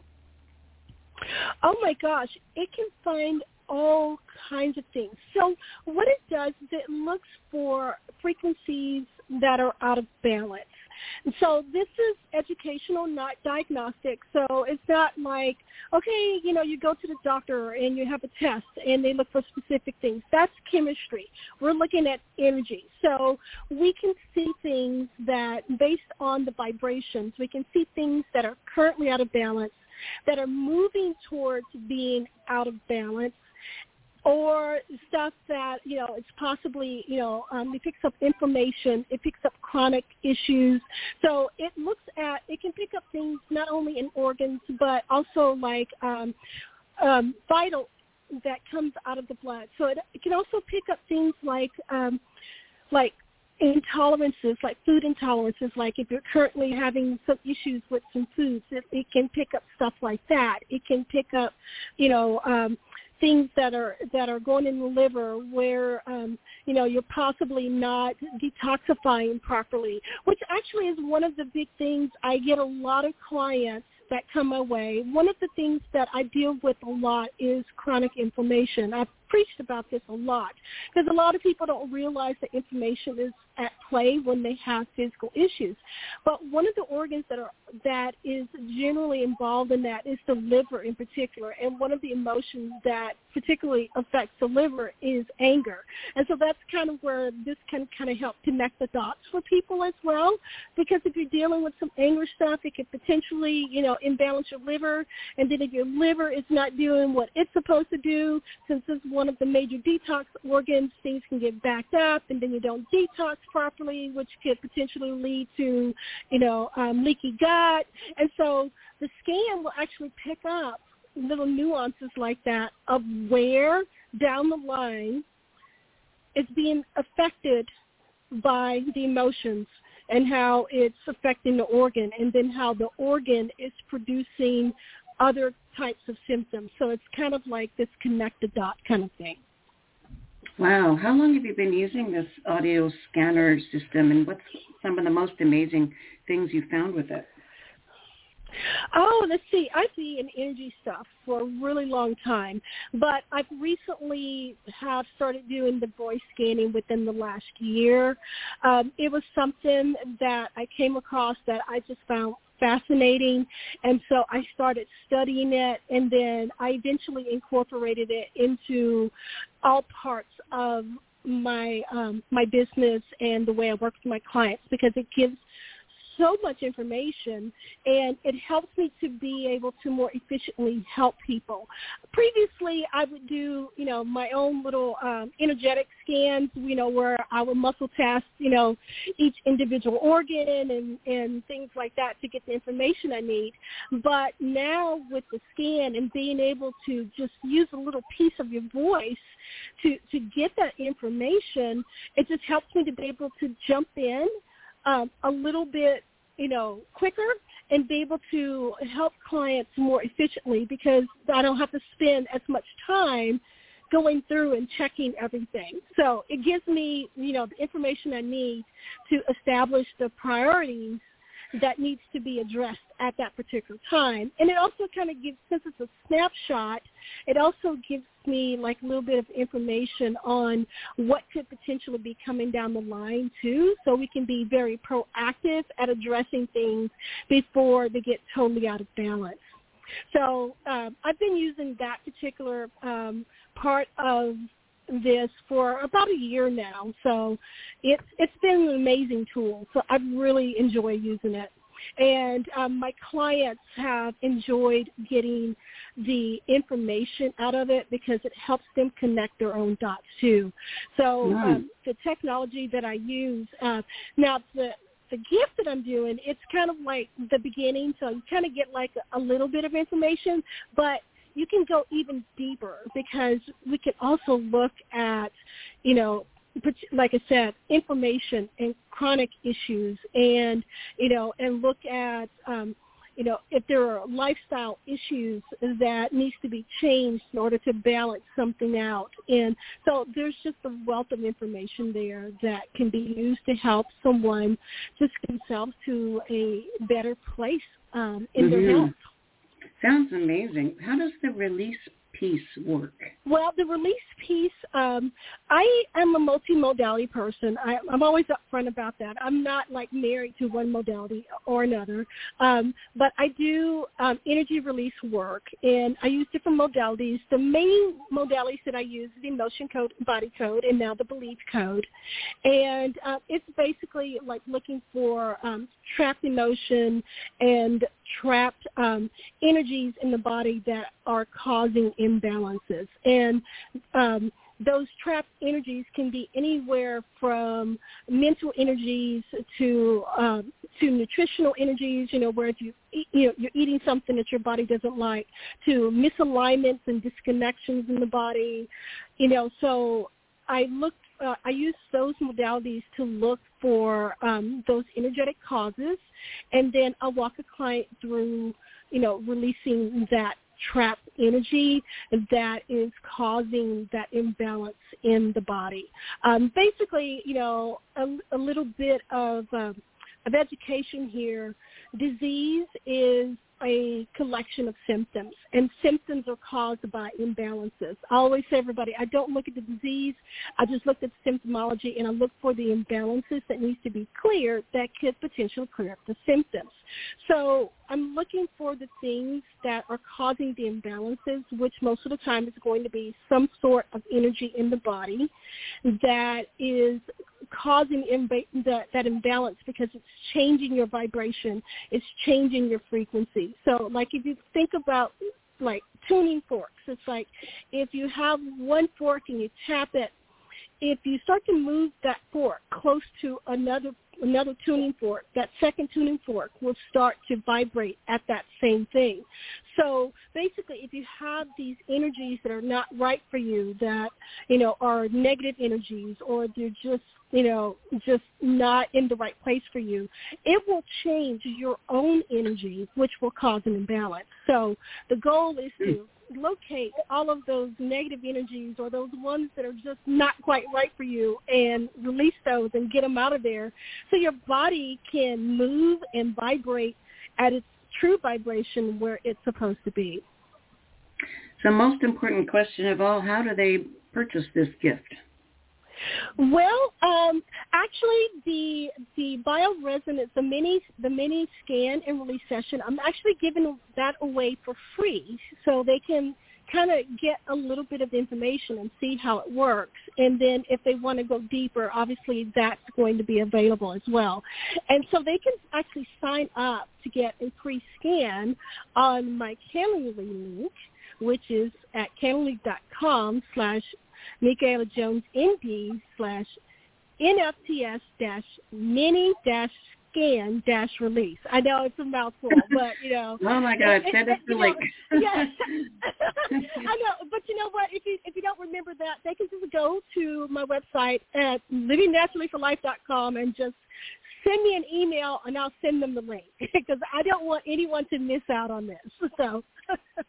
Oh my gosh, it can find all kinds of things. So what it does is it looks for frequencies that are out of balance. So this is educational, not diagnostic. So it's not like, okay, you know, you go to the doctor and you have a test and they look for specific things. That's chemistry. We're looking at energy. So we can see things that, based on the vibrations, we can see things that are currently out of balance, that are moving towards being out of balance, or stuff that you know it's possibly you know um, it picks up inflammation, it picks up chronic issues. So it looks at it can pick up things not only in organs but also like um, um, vital that comes out of the blood. So it, it can also pick up things like um, like intolerances, like food intolerances, like if you're currently having some issues with some foods, it, it can pick up stuff like that. It can pick up, you know, um, things that are that are going in the liver where um, you know you're possibly not detoxifying properly, which actually is one of the big things. I get a lot of clients that come my way. One of the things that I deal with a lot is chronic inflammation. I've preached about this a lot because a lot of people don't realize that inflammation is at play when they have physical issues. But one of the organs that are that is generally involved in that is the liver in particular, and one of the emotions that particularly affects the liver is anger. And so that's kind of where this can kind of help connect the dots for people as well, because if you're dealing with some anger stuff, it could potentially you know imbalance your liver, and then if your liver is not doing what it's supposed to do, since it's one of the major detox organs, things can get backed up, and then you don't detox properly, which could potentially lead to, you know, um, leaky gut. And so the scan will actually pick up little nuances like that of where down the line is being affected by the emotions and how it's affecting the organ and then how the organ is producing other types of symptoms. So it's kind of like this connected dot kind of thing. Wow. How long have you been using this audio scanner system and what's some of the most amazing things you found with it? Oh, let's see. I've been in energy stuff for a really long time, but I've recently have started doing the voice scanning within the last year. Um, it was something that I came across that I just found fascinating. And so I started studying it and then I eventually incorporated it into all parts of my um my business and the way I work with my clients because it gives so much information and it helps me to be able to more efficiently help people. Previously, I would do, you know, my own little um, energetic scans, you know, where I would muscle test, you know, each individual organ and, and things like that to get the information I need. But now with the scan and being able to just use a little piece of your voice to, to get that information, it just helps me to be able to jump in um, a little bit, you know, quicker and be able to help clients more efficiently because I don't have to spend as much time going through and checking everything. So it gives me, you know, the information I need to establish the priorities that needs to be addressed at that particular time. And it also kind of gives, since it's a snapshot, it also gives me like a little bit of information on what could potentially be coming down the line too, so we can be very proactive at addressing things before they get totally out of balance. So um, I've been using that particular um, part of this for about a year now. So it's it's been an amazing tool. So I've really enjoyed using it. And um, my clients have enjoyed getting the information out of it because it helps them connect their own dots too. So Nice. um, the technology that I use uh, now the the gift that I'm doing, it's kind of like the beginning, so you kind of get like a little bit of information, but you can go even deeper because we can also look at, you know, like I said, inflammation and chronic issues, and you know, and look at, um, you know, if there are lifestyle issues that needs to be changed in order to balance something out. And so there's just a wealth of information there that can be used to help someone just themselves to a better place um, in their Mhm. health. Sounds amazing. How does the release piece work? Well, the release piece, um, I am a multimodality person. I, I'm always upfront about that. I'm not like married to one modality or another, um, but I do um, energy release work, and I use different modalities. The main modalities that I use is the emotion code, body code, and now the belief code, and uh, it's basically like looking for um, trapped emotion and trapped um, energies in the body that are causing imbalances. And um, those trapped energies can be anywhere from mental energies to um, to nutritional energies. You know, where if you you know you're eating something that your body doesn't like, to misalignments and disconnections in the body. You know, so I look. Uh, I use those modalities to look for um, those energetic causes, and then I'll walk a client through, you know, releasing that trapped energy that is causing that imbalance in the body. Um, basically, you know, a, a little bit of um, of education here. Disease is a collection of symptoms, and symptoms are caused by imbalances. I always say, everybody, I don't look at the disease. I just look at the symptomology, and I look for the imbalances that needs to be cleared that could potentially clear up the symptoms. So I'm looking for the things that are causing the imbalances, which most of the time is going to be some sort of energy in the body that is causing imba- that, that imbalance because it's changing your vibration, it's changing your frequency. So like if you think about like tuning forks, it's like if you have one fork and you tap it, if you start to move that fork close to another another tuning fork, that second tuning fork will start to vibrate at that same thing. So basically, if you have these energies that are not right for you, that you know are negative energies, or they're just you know just not in the right place for you, it will change your own energy, which will cause an imbalance. So the goal is to hmm. Locate all of those negative energies or those ones that are just not quite right for you and release those and get them out of there so your body can move and vibrate at its true vibration where it's supposed to be. The most important question of all, how do they purchase this gift? Well, um, actually, the the bioresonance, the mini the mini scan and release session, I'm actually giving that away for free, so they can kind of get a little bit of information and see how it works. And then if they want to go deeper, obviously that's going to be available as well. And so they can actually sign up to get a free scan on my Calendly link, which is at calendly.com slash Michaela Jones ND slash NFTS dash mini dash scan dash release. I know it's a mouthful, but you know. oh my God! Send us the link. yeah, I know, but you know what? If you if you don't remember that, they can just go to my website at livingnaturallyforlife.com and just send me an email, and I'll send them the link because I don't want anyone to miss out on this. So.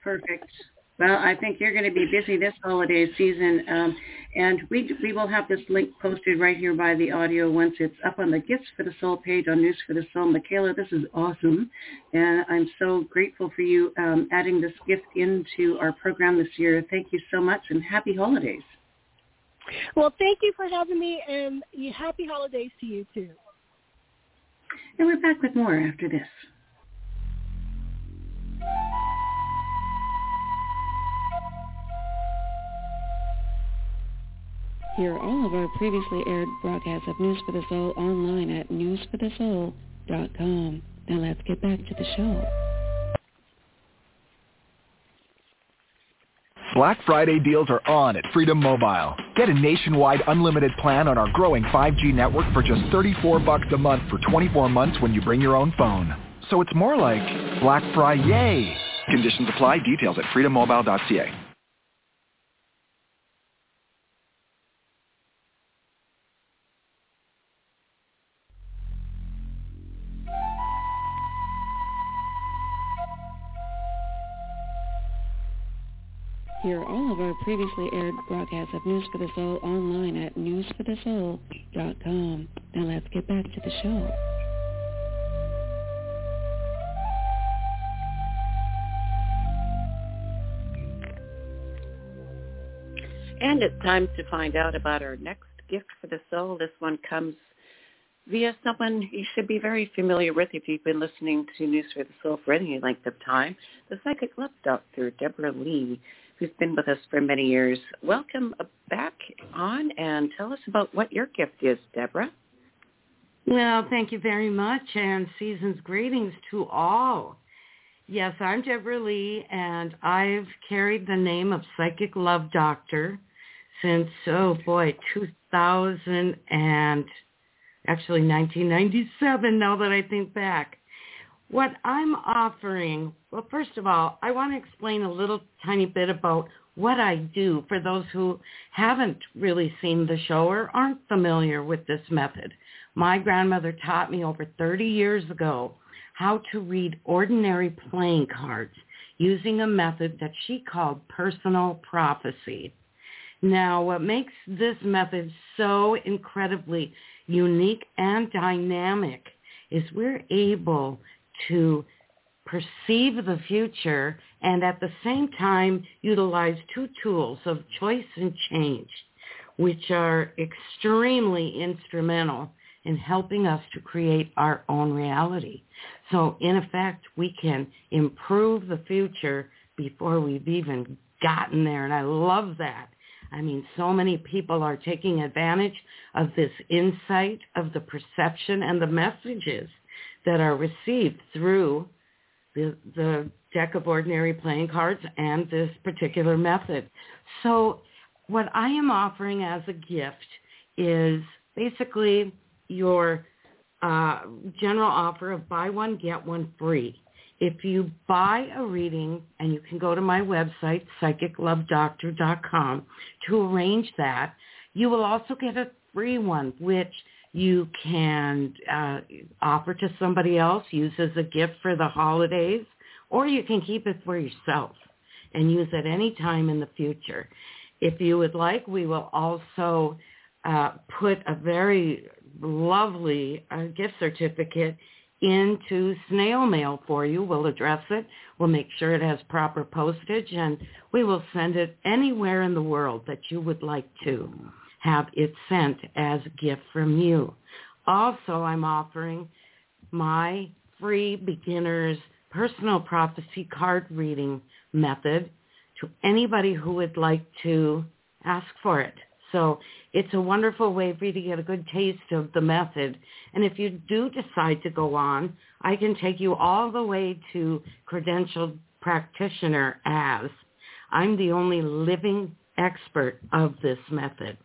Perfect. Well, I think you're going to be busy this holiday season, um, and we we will have this link posted right here by the audio once it's up on the Gifts for the Soul page on News for the Soul. Michaela, this is awesome, and I'm so grateful for you um, adding this gift into our program this year. Thank you so much, and happy holidays. Well, thank you for having me, and happy holidays to you too. And we're back with more after this. Hear all of our previously aired broadcasts of News for the Soul online at newsforthesoul.com. Now let's get back to the show. Black Friday deals are on at Freedom Mobile. Get a nationwide unlimited plan on our growing 5G network for just 34 bucks a month for 24 months when you bring your own phone. So it's more like Black Friday. Conditions apply. Details at freedommobile.ca. Hear all of our previously aired broadcasts of News for the Soul online at newsforthesoul.com. Now let's get back to the show. And it's time to find out about our next gift for the soul. This one comes via someone you should be very familiar with if you've been listening to News for the Soul for any length of time, the psychic love doctor, Deborah Lee who's been with us for many years. Welcome back on and tell us about what your gift is, Deborah. Well, thank you very much and season's greetings to all. Yes, I'm Deborah Lee and I've carried the name of Psychic Love Doctor since, oh boy, 2000 and actually 1997 now that I think back. What I'm offering, well, first of all, I want to explain a little tiny bit about what I do for those who haven't really seen the show or aren't familiar with this method. My grandmother taught me over 30 years ago how to read ordinary playing cards using a method that she called personal prophecy. Now, what makes this method so incredibly unique and dynamic is we're able to perceive the future and at the same time utilize two tools of choice and change, which are extremely instrumental in helping us to create our own reality. So in effect, we can improve the future before we've even gotten there. And I love that. I mean, so many people are taking advantage of this insight of the perception and the messages that are received through the, the deck of ordinary playing cards and this particular method. So what I am offering as a gift is basically your uh, general offer of buy one, get one free. If you buy a reading, and you can go to my website, psychiclovedoctor.com, to arrange that, you will also get a free one, which you can uh, offer to somebody else, use as a gift for the holidays, or you can keep it for yourself and use it any time in the future. If you would like, we will also uh, put a very lovely uh, gift certificate into snail mail for you. We'll address it. We'll make sure it has proper postage, and we will send it anywhere in the world that you would like to have it sent as a gift from you. Also, I'm offering my free beginner's personal prophecy card reading method to anybody who would like to ask for it. So it's a wonderful way for you to get a good taste of the method. And if you do decide to go on, I can take you all the way to credentialed practitioner as I'm the only living expert of this method.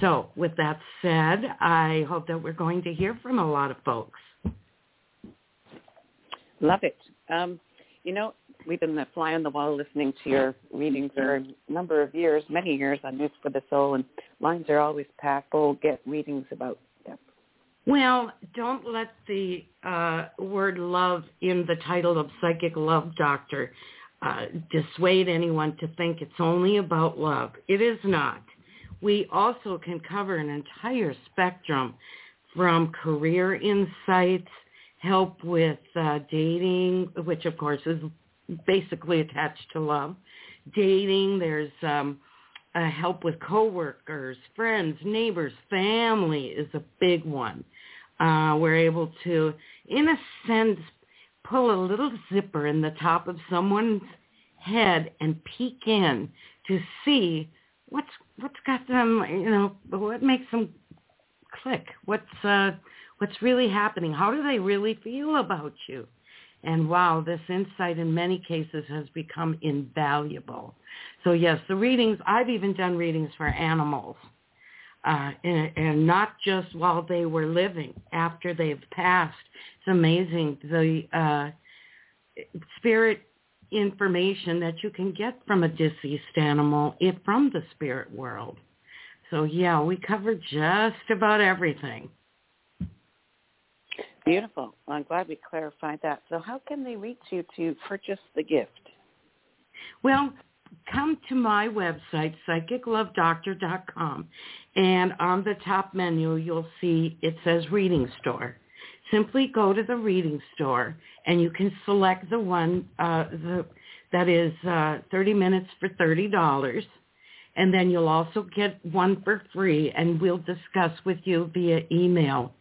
So with that said, I hope that we're going to hear from a lot of folks. Love it. Um, you know, we've been a fly on the wall listening to your readings for a number of years, many years on News for the Soul, and lines are always packed. We'll get readings about them. Well, don't let the uh, word love in the title of Psychic Love Doctor uh, dissuade anyone to think it's only about love. It is not. We also can cover an entire spectrum from career insights, help with uh, dating, which of course is basically attached to love. Dating, there's um, uh, help with coworkers, friends, neighbors, family is a big one. Uh, we're able to, in a sense, pull a little zipper in the top of someone's head and peek in to see what's what's got them, you know, what makes them click? What's uh, what's really happening? How do they really feel about you? And wow, this insight in many cases has become invaluable. So yes, the readings, I've even done readings for animals. Uh, and, and not just while they were living, after they've passed. It's amazing the uh, spirit information that you can get from a deceased animal if from the spirit world. So yeah, we cover just about everything. Beautiful. Well, I'm glad we clarified that. So how can they reach you to purchase the gift? Well, come to my website, psychiclovedoctor.com, and on the top menu you'll see it says Reading Store. Simply go to the Reading Store, and you can select the one uh, the, that is uh, 30 minutes for $30. And then you'll also get one for free, and we'll discuss with you via email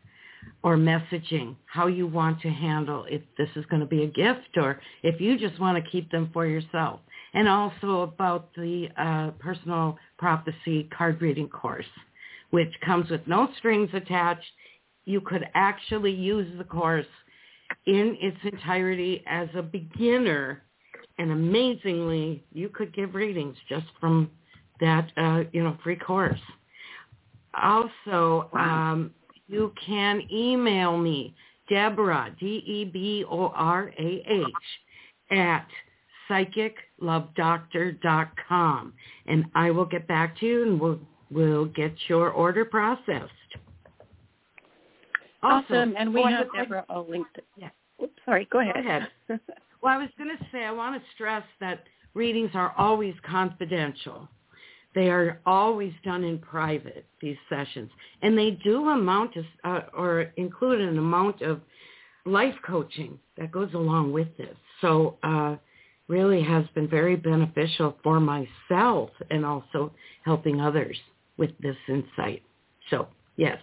or messaging how you want to handle if this is going to be a gift or if you just want to keep them for yourself. And also about the uh, personal prophecy card reading course, which comes with no strings attached. You could actually use the course in its entirety as a beginner. And amazingly, you could give readings just from that, uh, you know, free course. Also, um, you can email me, Deborah, D-E-B-O-R-A-H, at psychiclovedoctor.com. And I will get back to you and we'll, we'll get your order processed. Awesome. And we oh, have Deborah all linked. Yeah. Oops, sorry. Go ahead. Go ahead. Well, I was going to say, I want to stress that readings are always confidential. They are always done in private, these sessions. And they do amount to, uh, or include an amount of life coaching that goes along with this. So uh, really has been very beneficial for myself and also helping others with this insight. So, yes.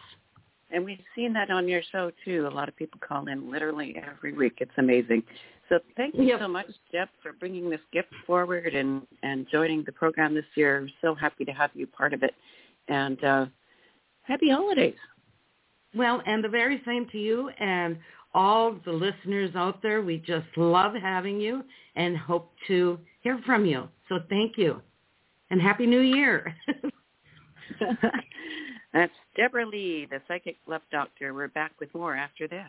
And we've seen that on your show too. A lot of people call in literally every week. It's amazing. So thank you Yep. so much, Deb, for bringing this gift forward and, and joining the program this year. So happy to have you part of it. And uh, happy holidays. Well, and the very same to you and all the listeners out there. We just love having you and hope to hear from you. So thank you. And Happy New Year. That's Deborah Lee, the Psychic Love Doctor. We're back with more after this.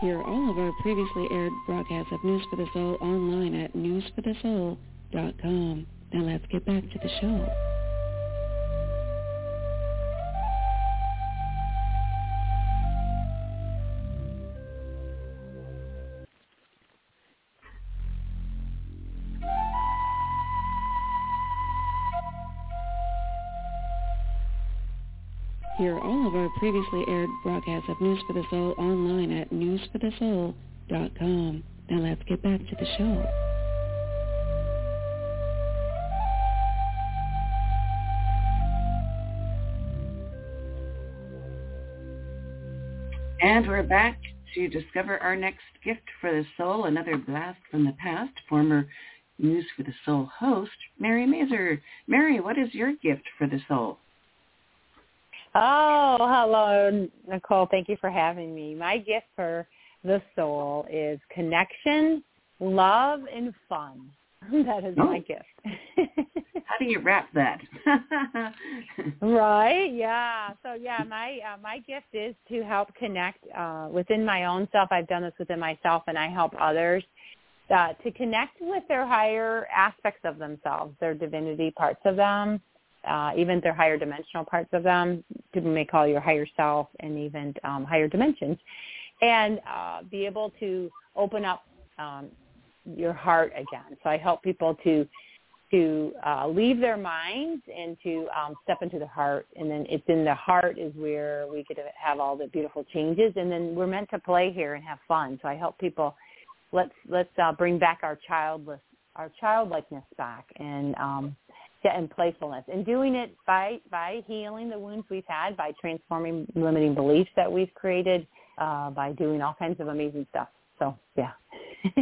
Hear all of our previously aired broadcasts of News for the Soul online at newsforthesoul.com. Now let's get back to the show. Previously aired broadcasts of News for the Soul online at newsforthesoul.com. Now let's get back to the show. And we're back to discover our next gift for the soul, another blast from the past. Former News for the Soul host, Mary Mazer. Mary, what is your gift for the soul? Oh, hello, Nicole. Thank you for having me. My gift for the soul is connection, love, and fun. That is Oh. my gift. How do you wrap that? right? Yeah. So yeah, my uh, my gift is to help connect uh, within my own self. I've done this within myself, and I help others uh, to connect with their higher aspects of themselves, their divinity parts of them, uh, even their higher dimensional parts of them. People may call your higher self, and even um, higher dimensions, and uh, be able to open up um, your heart again. So I help people to to uh, leave their minds and to um, step into the heart. And then it's in the heart is where we could have all the beautiful changes. And then we're meant to play here and have fun. So I help people. Let's let's uh, bring back our childless our childlikeness back and um, yeah, and playfulness and doing it by by healing the wounds we've had, by transforming limiting beliefs that we've created, uh, by doing all kinds of amazing stuff. So yeah.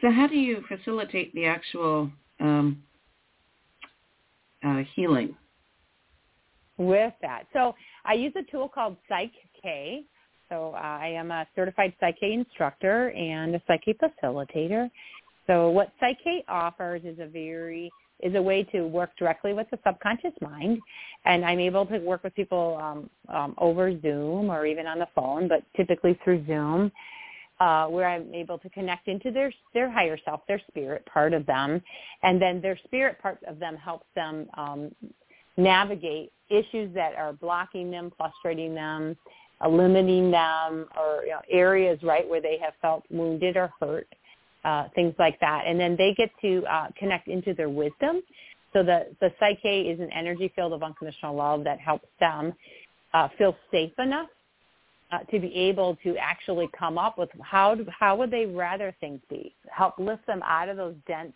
so how do you facilitate the actual um, uh, healing? with that. So I use a tool called Psych K. So uh, I am a certified Psych K instructor and a Psych K facilitator. So what Psych K offers is a very is a way to work directly with the subconscious mind, and I'm able to work with people um, um, over Zoom or even on the phone, but typically through Zoom, uh, where I'm able to connect into their their higher self, their spirit part of them, and then their spirit part of them helps them um, navigate issues that are blocking them, frustrating them, limiting them, or you know, areas right where they have felt wounded or hurt, uh, things like that. And then they get to uh, connect into their wisdom. So the the Psych-K is an energy field of unconditional love that helps them uh, feel safe enough uh, to be able to actually come up with how how would they rather things be? Help lift them out of those dense,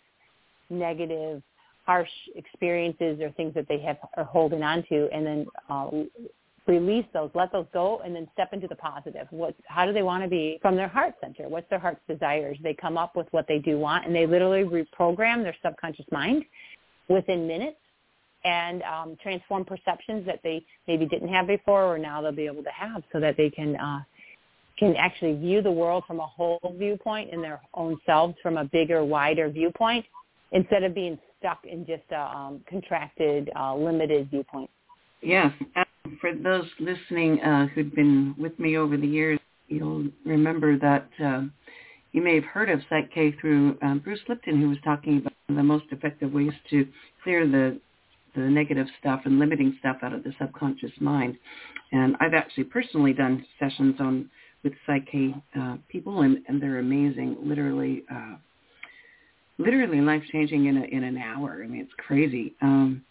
negative, harsh experiences or things that they have are holding on to, and then uh, release those, let those go, and then step into the positive. What, how do they want to be from their heart center? What's their heart's desires? They come up with what they do want, and they literally reprogram their subconscious mind within minutes and um, transform perceptions that they maybe didn't have before, or now they'll be able to have, so that they can uh, can actually view the world from a whole viewpoint and their own selves from a bigger, wider viewpoint, instead of being stuck in just a um, contracted, uh, limited viewpoint. Yes. For those listening uh, who've been with me over the years, you'll remember that uh, you may have heard of Psych K through um, Bruce Lipton, who was talking about the most effective ways to clear the the negative stuff and limiting stuff out of the subconscious mind. And I've actually personally done sessions on with Psych K uh, people, and, and they're amazing. Literally, uh, literally life changing in a, in an hour. I mean, it's crazy. Um,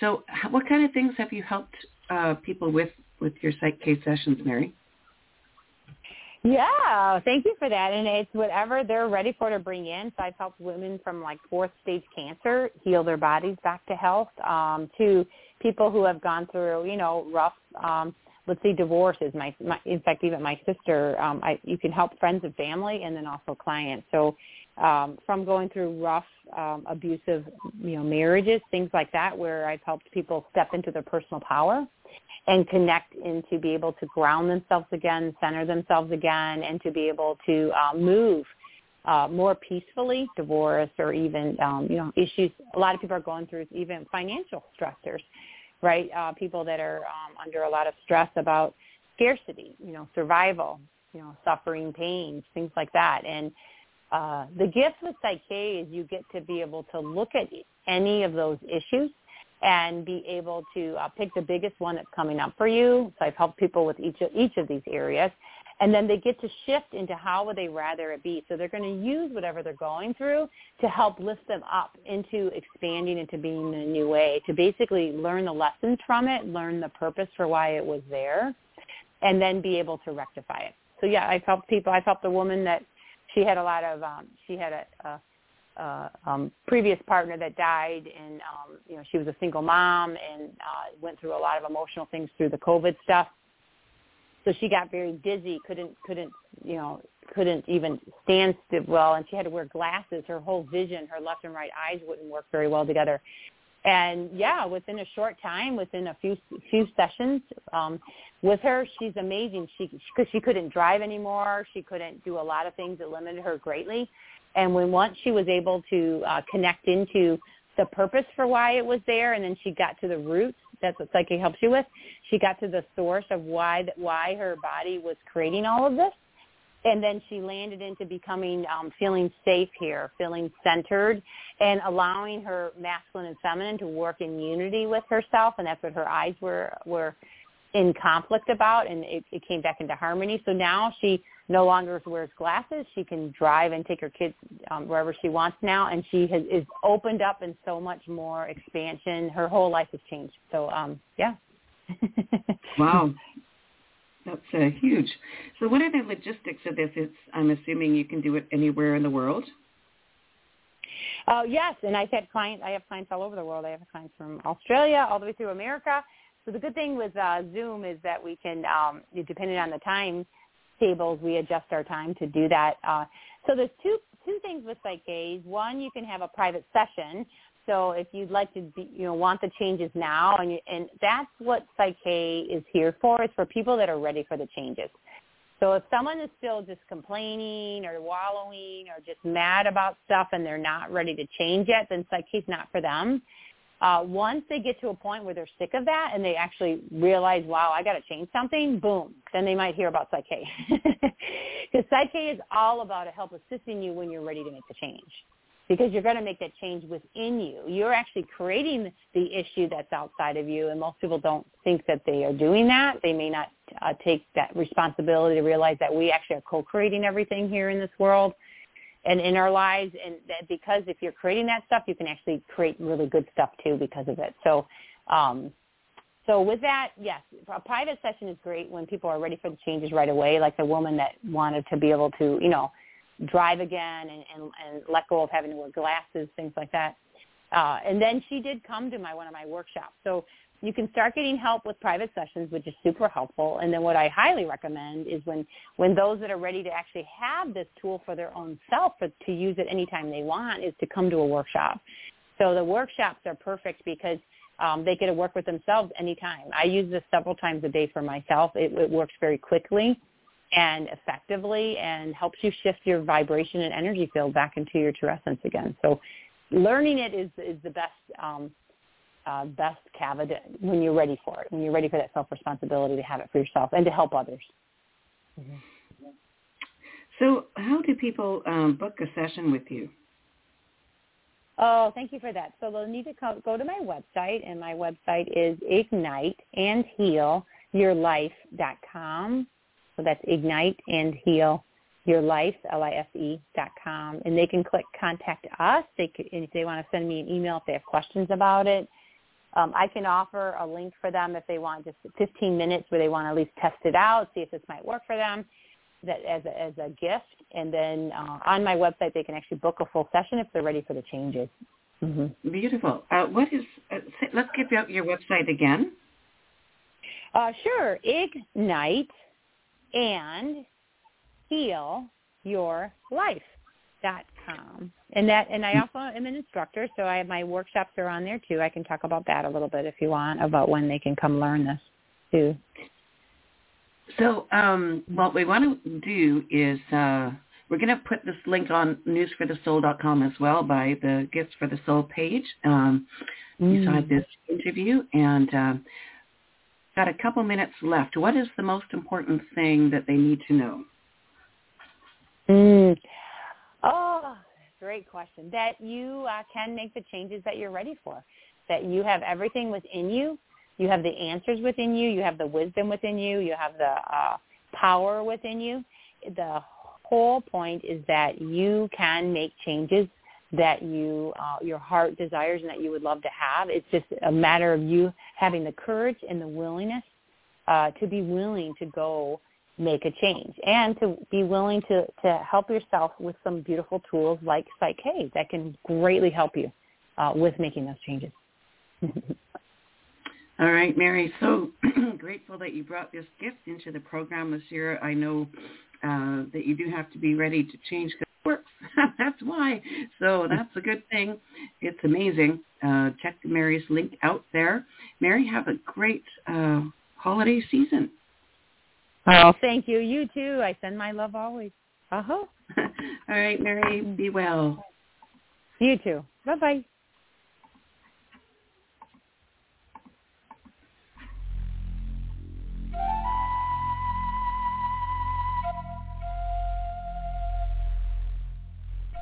so, what kind of things have you helped uh, people with with your Psych K sessions, Mary? Yeah, thank you for that. And it's whatever they're ready for to bring in. So I've helped women from like fourth stage cancer heal their bodies back to health, um, to people who have gone through, you know, rough, um, let's say divorces. My, my in fact, even my sister, um, I, you can help friends and family and then also clients. So um, from going through rough, um, abusive, you know, marriages, things like that, where I've helped people step into their personal power and connect and to be able to ground themselves again, center themselves again, and to be able to uh, move uh, more peacefully, divorce or even um, you know issues. A lot of people are going through even financial stressors, right? Uh, people that are um, under a lot of stress about scarcity, you know, survival, you know, suffering, pain, things like that. And uh, the gift with Psych-K is you get to be able to look at any of those issues and be able to uh, pick the biggest one that's coming up for you. So I've helped people with each of, each of these areas. And then they get to shift into how would they rather it be. So they're going to use whatever they're going through to help lift them up into expanding into being in a new way, to basically learn the lessons from it, learn the purpose for why it was there, and then be able to rectify it. So yeah, I've helped people. I've helped a woman that she had a lot of, um, she had a, a uh, um, previous partner that died, and um, you know she was a single mom and uh, went through a lot of emotional things through the COVID stuff. So she got very dizzy, couldn't couldn't you know couldn't even stand still well, and she had to wear glasses. Her whole vision, her left and right eyes wouldn't work very well together. And yeah, within a short time, within a few few sessions um, with her, she's amazing. She because she couldn't drive anymore, she couldn't do a lot of things that limited her greatly and when once she was able to uh, connect into the purpose for why it was there, and then she got to the roots. That's what Psych-K helps you with. She got to the source of why why her body was creating all of this, and then she landed into becoming um, feeling safe here, feeling centered, and allowing her masculine and feminine to work in unity with herself, and that's what her eyes were were in conflict about, and it, it came back into harmony. So now she no longer wears glasses. She can drive and take her kids um, wherever she wants now, and she has is opened up in so much more expansion. Her whole life has changed. So um, yeah. wow. That's uh, huge. So what are the logistics of this? It's, I'm assuming you can do it anywhere in the world. Oh yes, and I've had clients. I have clients all over the world. I have clients from Australia all the way through America. So the good thing with uh, Zoom is that we can, um, depending on the time, tables, we adjust our time to do that. Uh, so there's two two things with Psych-K. One, you can have a private session. So if you'd like to, be, you know, want the changes now, and you, and that's what Psych-K is here for. It's for people that are ready for the changes. So if someone is still just complaining or wallowing or just mad about stuff and they're not ready to change yet, then Psych-K's not for them. Uh, once they get to a point where they're sick of that and they actually realize, wow, I got to change something, boom, then they might hear about Psych-K. Because Psych-K is all about a help assisting you when you're ready to make the change. Because you're going to make that change within you. You're actually creating the issue that's outside of you, and most people don't think that they are doing that. They may not uh, take that responsibility to realize that we actually are co-creating everything here in this world and in our lives and that because if you're creating that stuff you can actually create really good stuff too because of it so um so with that yes a private session is great when people are ready for the changes right away like the woman that wanted to be able to you know drive again and and, and let go of having to wear glasses things like that uh and then she did come to my one of my workshops so you can start getting help with private sessions, which is super helpful. And then what I highly recommend is when, when those that are ready to actually have this tool for their own self, but to use it anytime they want, is to come to a workshop. So the workshops are perfect because um, they get to work with themselves anytime. I use this several times a day for myself. It, it works very quickly and effectively and helps you shift your vibration and energy field back into your true essence again. So learning it is, is the best um, uh, best cavity when you're ready for it, when you're ready for that self-responsibility to have it for yourself and to help others. Mm-hmm. So how do people um, book a session with you? Oh, thank you for that. So they'll need to come, go to my website, and my website is igniteandhealyourlife.com. So that's ignite and heal your life, L-I-F-E dot com. And they can click contact us. They could, if they want to send me an email if they have questions about it. Um, I can offer a link for them if they want just 15 minutes where they want to at least test it out, see if this might work for them that as a, as a gift. And then uh, on my website, they can actually book a full session if they're ready for the changes. Mm-hmm. Beautiful. Uh, what is? Uh, let's give out your website again. Uh, sure. Ignite and heal your life dot com. And that and I also am an instructor, so I have my workshops are on there too. I can talk about that a little bit if you want about when they can come learn this too. So um, what we want to do is uh, we're going to put this link on newsforthesoul.com as well by the Gifts for the Soul page um, mm. beside this interview. And uh, got a couple minutes left. What is the most important thing that they need to know? Mm. Oh, great question. That you uh, can make the changes that you're ready for. That you have everything within you. You have the answers within you. You have the wisdom within you. You have the uh, power within you. The whole point is that you can make changes that you uh, your heart desires and that you would love to have. It's just a matter of you having the courage and the willingness uh, to be willing to go make a change and to be willing to, to help yourself with some beautiful tools like Psych-K that can greatly help you uh, with making those changes. All right, Mary. So grateful that you brought this gift into the program this year. I know uh, that you do have to be ready to change because it works. that's why. So that's a good thing. It's amazing. Uh, check Mary's link out there. Mary, have a great uh, holiday season. Oh, thank you. You too. I send my love always. Uh-huh. All right, Mary. Be well. You too. Bye-bye.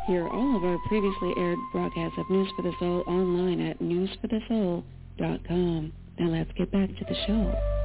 Hear all of our previously aired broadcasts of News for the Soul online at newsforthesoul.com. Now let's get back to the show.